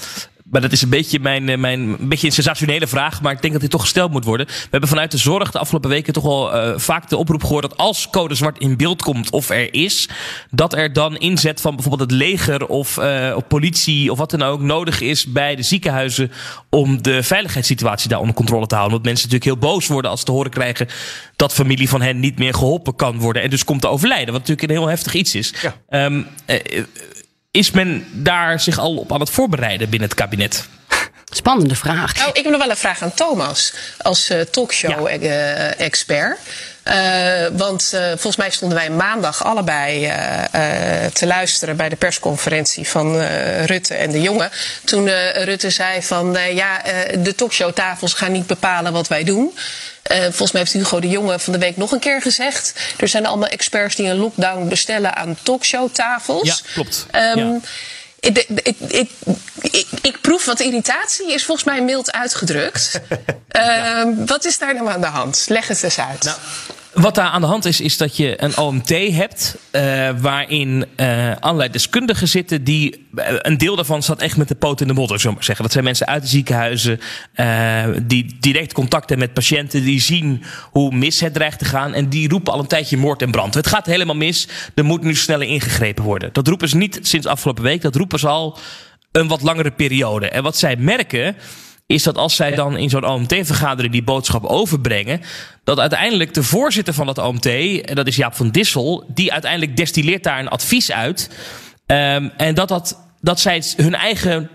maar dat is een beetje, mijn, eh, mijn, een beetje een sensationele vraag. Maar ik denk dat die toch gesteld moet worden. We hebben vanuit de zorg de afgelopen weken toch wel eh, vaak de oproep gehoord. dat als code zwart in beeld komt of er is. dat er dan inzet van bijvoorbeeld het leger of, eh, of politie of wat dan ook. nodig is bij de ziekenhuizen. om de veiligheidssituatie daar onder controle te houden. Want mensen natuurlijk heel boos worden als ze te horen krijgen. dat familie van hen niet meer geholpen kan worden. en dus komt te overlijden. Wat natuurlijk een heel heftig iets is. Ja. Ehm, eh, is men daar zich al op aan het voorbereiden binnen het kabinet? Spannende vraag. Nou, ik heb nog wel een vraag aan Thomas als eh, talkshow-expert. want eh, volgens mij stonden wij maandag allebei eh, eh, te luisteren bij de persconferentie van eh, Rutte en de jongen. Toen eh, Rutte zei van eh, ja, eh, de talkshowtafels gaan niet bepalen wat wij doen. Eh, volgens mij heeft Hugo de Jonge van de week nog een keer gezegd. Er zijn allemaal experts die een lockdown bestellen aan talkshowtafels. Ja, klopt. Ehm, Ja. ik, ik, ik, ik, ik proef wat irritatie, is volgens mij mild uitgedrukt. Ehm, wat is daar nou aan de hand? Leg het eens uit. Nou, Wat daar aan de hand is, is dat je een OMT hebt. eh, waarin eh, allerlei deskundigen zitten. die. eh, een deel daarvan staat echt met de poot in de modder, zullen maar zeggen. Dat zijn mensen uit de ziekenhuizen. die direct contact hebben met patiënten. die zien hoe mis het dreigt te gaan. en die roepen al een tijdje moord en brand. Het gaat helemaal mis. Er moet nu sneller ingegrepen worden. Dat roepen ze niet sinds afgelopen week. Dat roepen ze al een wat langere periode. En wat zij merken is dat als zij dan in zo'n OMT-vergadering die boodschap overbrengen, dat uiteindelijk de voorzitter van dat OMT, en dat is Jaap van Dissel, die uiteindelijk destilleert daar een advies uit. Ehm, en dat, dat, dat zij hun eigen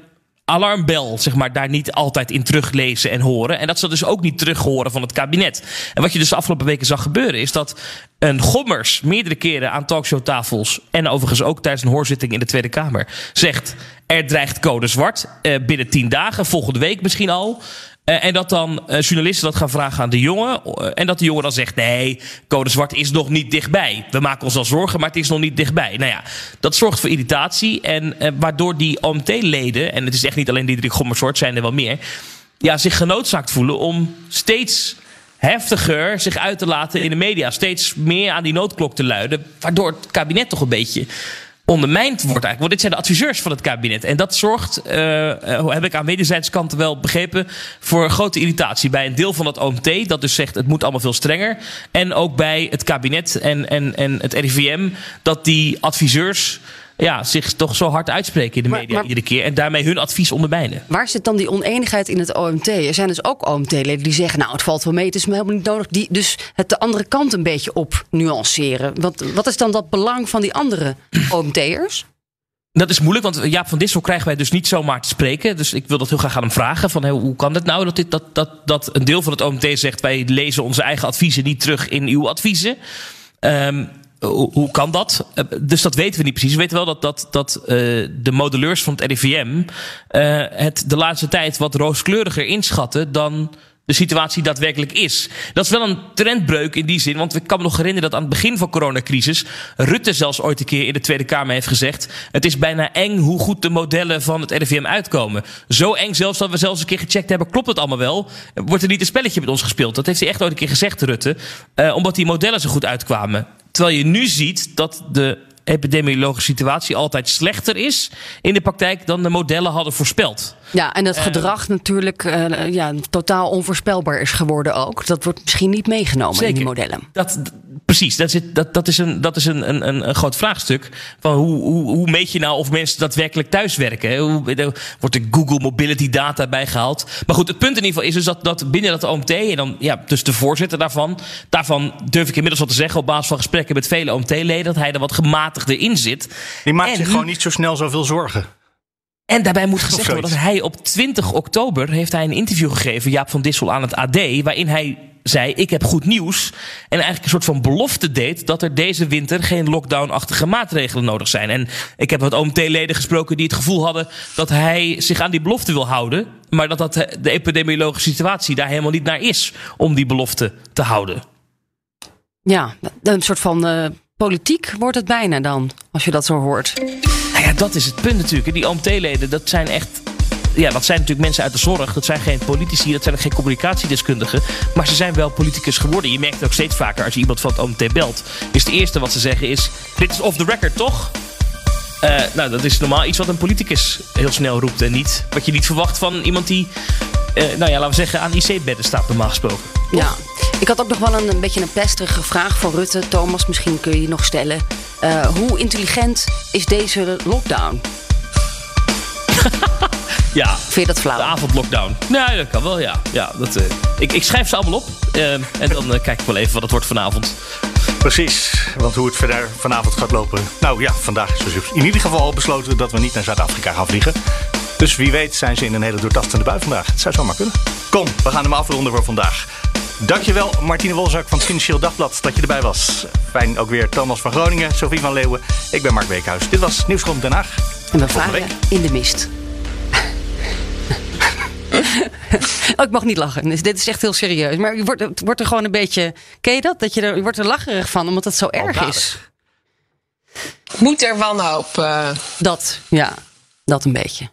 alarmbel, zeg maar, daar niet altijd in teruglezen en horen. En dat ze dus ook niet terug horen van het kabinet. En wat je dus de afgelopen weken zag gebeuren, is dat een gommers meerdere keren aan talkshowtafels en overigens ook tijdens een hoorzitting in de Tweede Kamer zegt: er dreigt code zwart eh, binnen tien dagen, volgende week misschien al. Eh, en dat dan eh, journalisten dat gaan vragen aan de jongen. en dat de jongen dan zegt: nee, code zwart is nog niet dichtbij. We maken ons al zorgen, maar het is nog niet dichtbij. Nou ja, dat zorgt voor irritatie. En waardoor die OMT-leden, en het is echt niet alleen Diederik Gommersort, zijn er wel meer. Ja, zich genoodzaakt voelen om steeds heftiger zich uit te laten in de media. Steeds meer aan die noodklok te luiden. Waardoor het kabinet toch een beetje ondermijnd wordt eigenlijk. Want dit zijn de adviseurs van het kabinet. En dat zorgt, uh, heb ik aan wederzijdse kanten wel begrepen, voor grote irritatie bij een deel van het OMT. Dat dus zegt het moet allemaal veel strenger. En ook bij het kabinet en, en, en het RIVM. Dat die adviseurs ja, zich toch zo hard uitspreken in de media iedere keer. En daarmee hun advies ondermijnen. Waar zit dan die oneenigheid in het OMT? Er zijn dus ook OMT-leden die zeggen: Nou, het valt wel mee, het is me helemaal niet nodig. Die dus het de andere kant een beetje op nuanceren. Wat, wat is dan dat belang van die andere OMT'ers? Dat is moeilijk, want Jaap van Dissel krijgen wij dus niet zomaar te spreken. Dus ik wil dat heel graag aan hem vragen. Van, hoe kan het nou dat, dit, dat, dat, dat een deel van het OMT zegt... wij lezen onze eigen adviezen niet terug in uw adviezen? Um, hoe, kan dat? Eh, dus dat weten we niet precies. We weten wel dat, dat, dat uh, de modelleurs van het RIVM uh, eh, het de laatste tijd wat rooskleuriger inschatten dan de situatie daadwerkelijk is. Dat is wel een trendbreuk in die zin, want ik kan me nog herinneren dat aan het begin van de coronacrisis Rutte zelfs ooit een keer in de Tweede Kamer heeft gezegd: het is bijna eng hoe goed de modellen van het RIVM uitkomen. Zo eng zelfs dat we zelfs een keer gecheckt hebben: klopt het allemaal wel? Wordt er niet een spelletje met ons gespeeld? Dat heeft hij echt ooit een keer gezegd, Rutte, uh, omdat die modellen zo goed uitkwamen. Terwijl je nu ziet dat de epidemiologische situatie altijd slechter is in de praktijk dan de modellen hadden voorspeld. Ja, en het eh, gedrag natuurlijk uh, ja, totaal onvoorspelbaar is geworden ook. Dat wordt misschien niet meegenomen zeker. in die modellen. Dat, precies, dat, zit, dat, dat is, een, dat is een, een, een groot vraagstuk. Van hoe, hoe, hoe meet je nou of mensen daadwerkelijk thuiswerken? Hoe, wordt er Google Mobility Data bijgehaald? Maar goed, het punt in ieder geval is dus dat, dat binnen dat OMT, en dan ja, dus de voorzitter daarvan, daarvan durf ik inmiddels wel te zeggen op basis van gesprekken met vele OMT-leden, dat hij er wat gematigder in zit. Die maakt zich gewoon niet zo snel zoveel zorgen. En daarbij moet gezegd worden dat hij op 20 oktober heeft hij een interview gegeven, Jaap van Dissel aan het AD, waarin hij zei: Ik heb goed nieuws. En eigenlijk een soort van belofte deed dat er deze winter geen lockdown-achtige maatregelen nodig zijn. En ik heb wat OMT-leden gesproken die het gevoel hadden dat hij zich aan die belofte wil houden. Maar dat, dat de epidemiologische situatie daar helemaal niet naar is om die belofte te houden. Ja, een soort van uh, politiek wordt het bijna dan, als je dat zo hoort. Nou ja, dat is het punt natuurlijk. Die OMT-leden, dat zijn echt ja, dat zijn natuurlijk mensen uit de zorg. Dat zijn geen politici, dat zijn geen communicatiedeskundigen. Maar ze zijn wel politicus geworden. Je merkt het ook steeds vaker als je iemand van het OMT belt. Is het eerste wat ze zeggen is: Dit is off the record, toch? Uh, nou, dat is normaal iets wat een politicus heel snel roept. En niet wat je niet verwacht van iemand die, nou ja, laten we zeggen, aan IC-bedden staat, normaal gesproken. Ja, ik had ook nog wel een, een beetje een pestige vraag voor Rutte. Thomas, misschien kun je die nog stellen. Uh, hoe intelligent is deze lockdown? Ja. Vind je dat flauw? De avondlockdown. Nee, dat kan wel, ja. ja dat, uh, ik, ik schrijf ze allemaal op. Uh, en dan uh, kijk ik wel even wat het wordt vanavond. Precies, want hoe het verder vanavond gaat lopen. Nou ja, vandaag is dus in ieder geval besloten dat we niet naar Zuid-Afrika gaan vliegen. Dus wie weet zijn ze in een hele doortastende bui vandaag. Het zou zomaar kunnen. Kom, we gaan hem afronden voor vandaag. Dankjewel Martine Wolzak van het Financieel Dagblad dat je erbij was. Fijn ook weer Thomas van Groningen, Sophie van Leeuwen. Ik ben Mark Beekhuis. Dit was Nieuwsgrond Den Haag. En we varen in de mist. oh, ik mag niet lachen. Dus dit is echt heel serieus. Maar je wordt, wordt er gewoon een beetje. Ken je dat? dat je, er, je wordt er lacherig van, omdat het zo erg is. Moet er wanhoop. Uh... Dat, ja. Dat een beetje.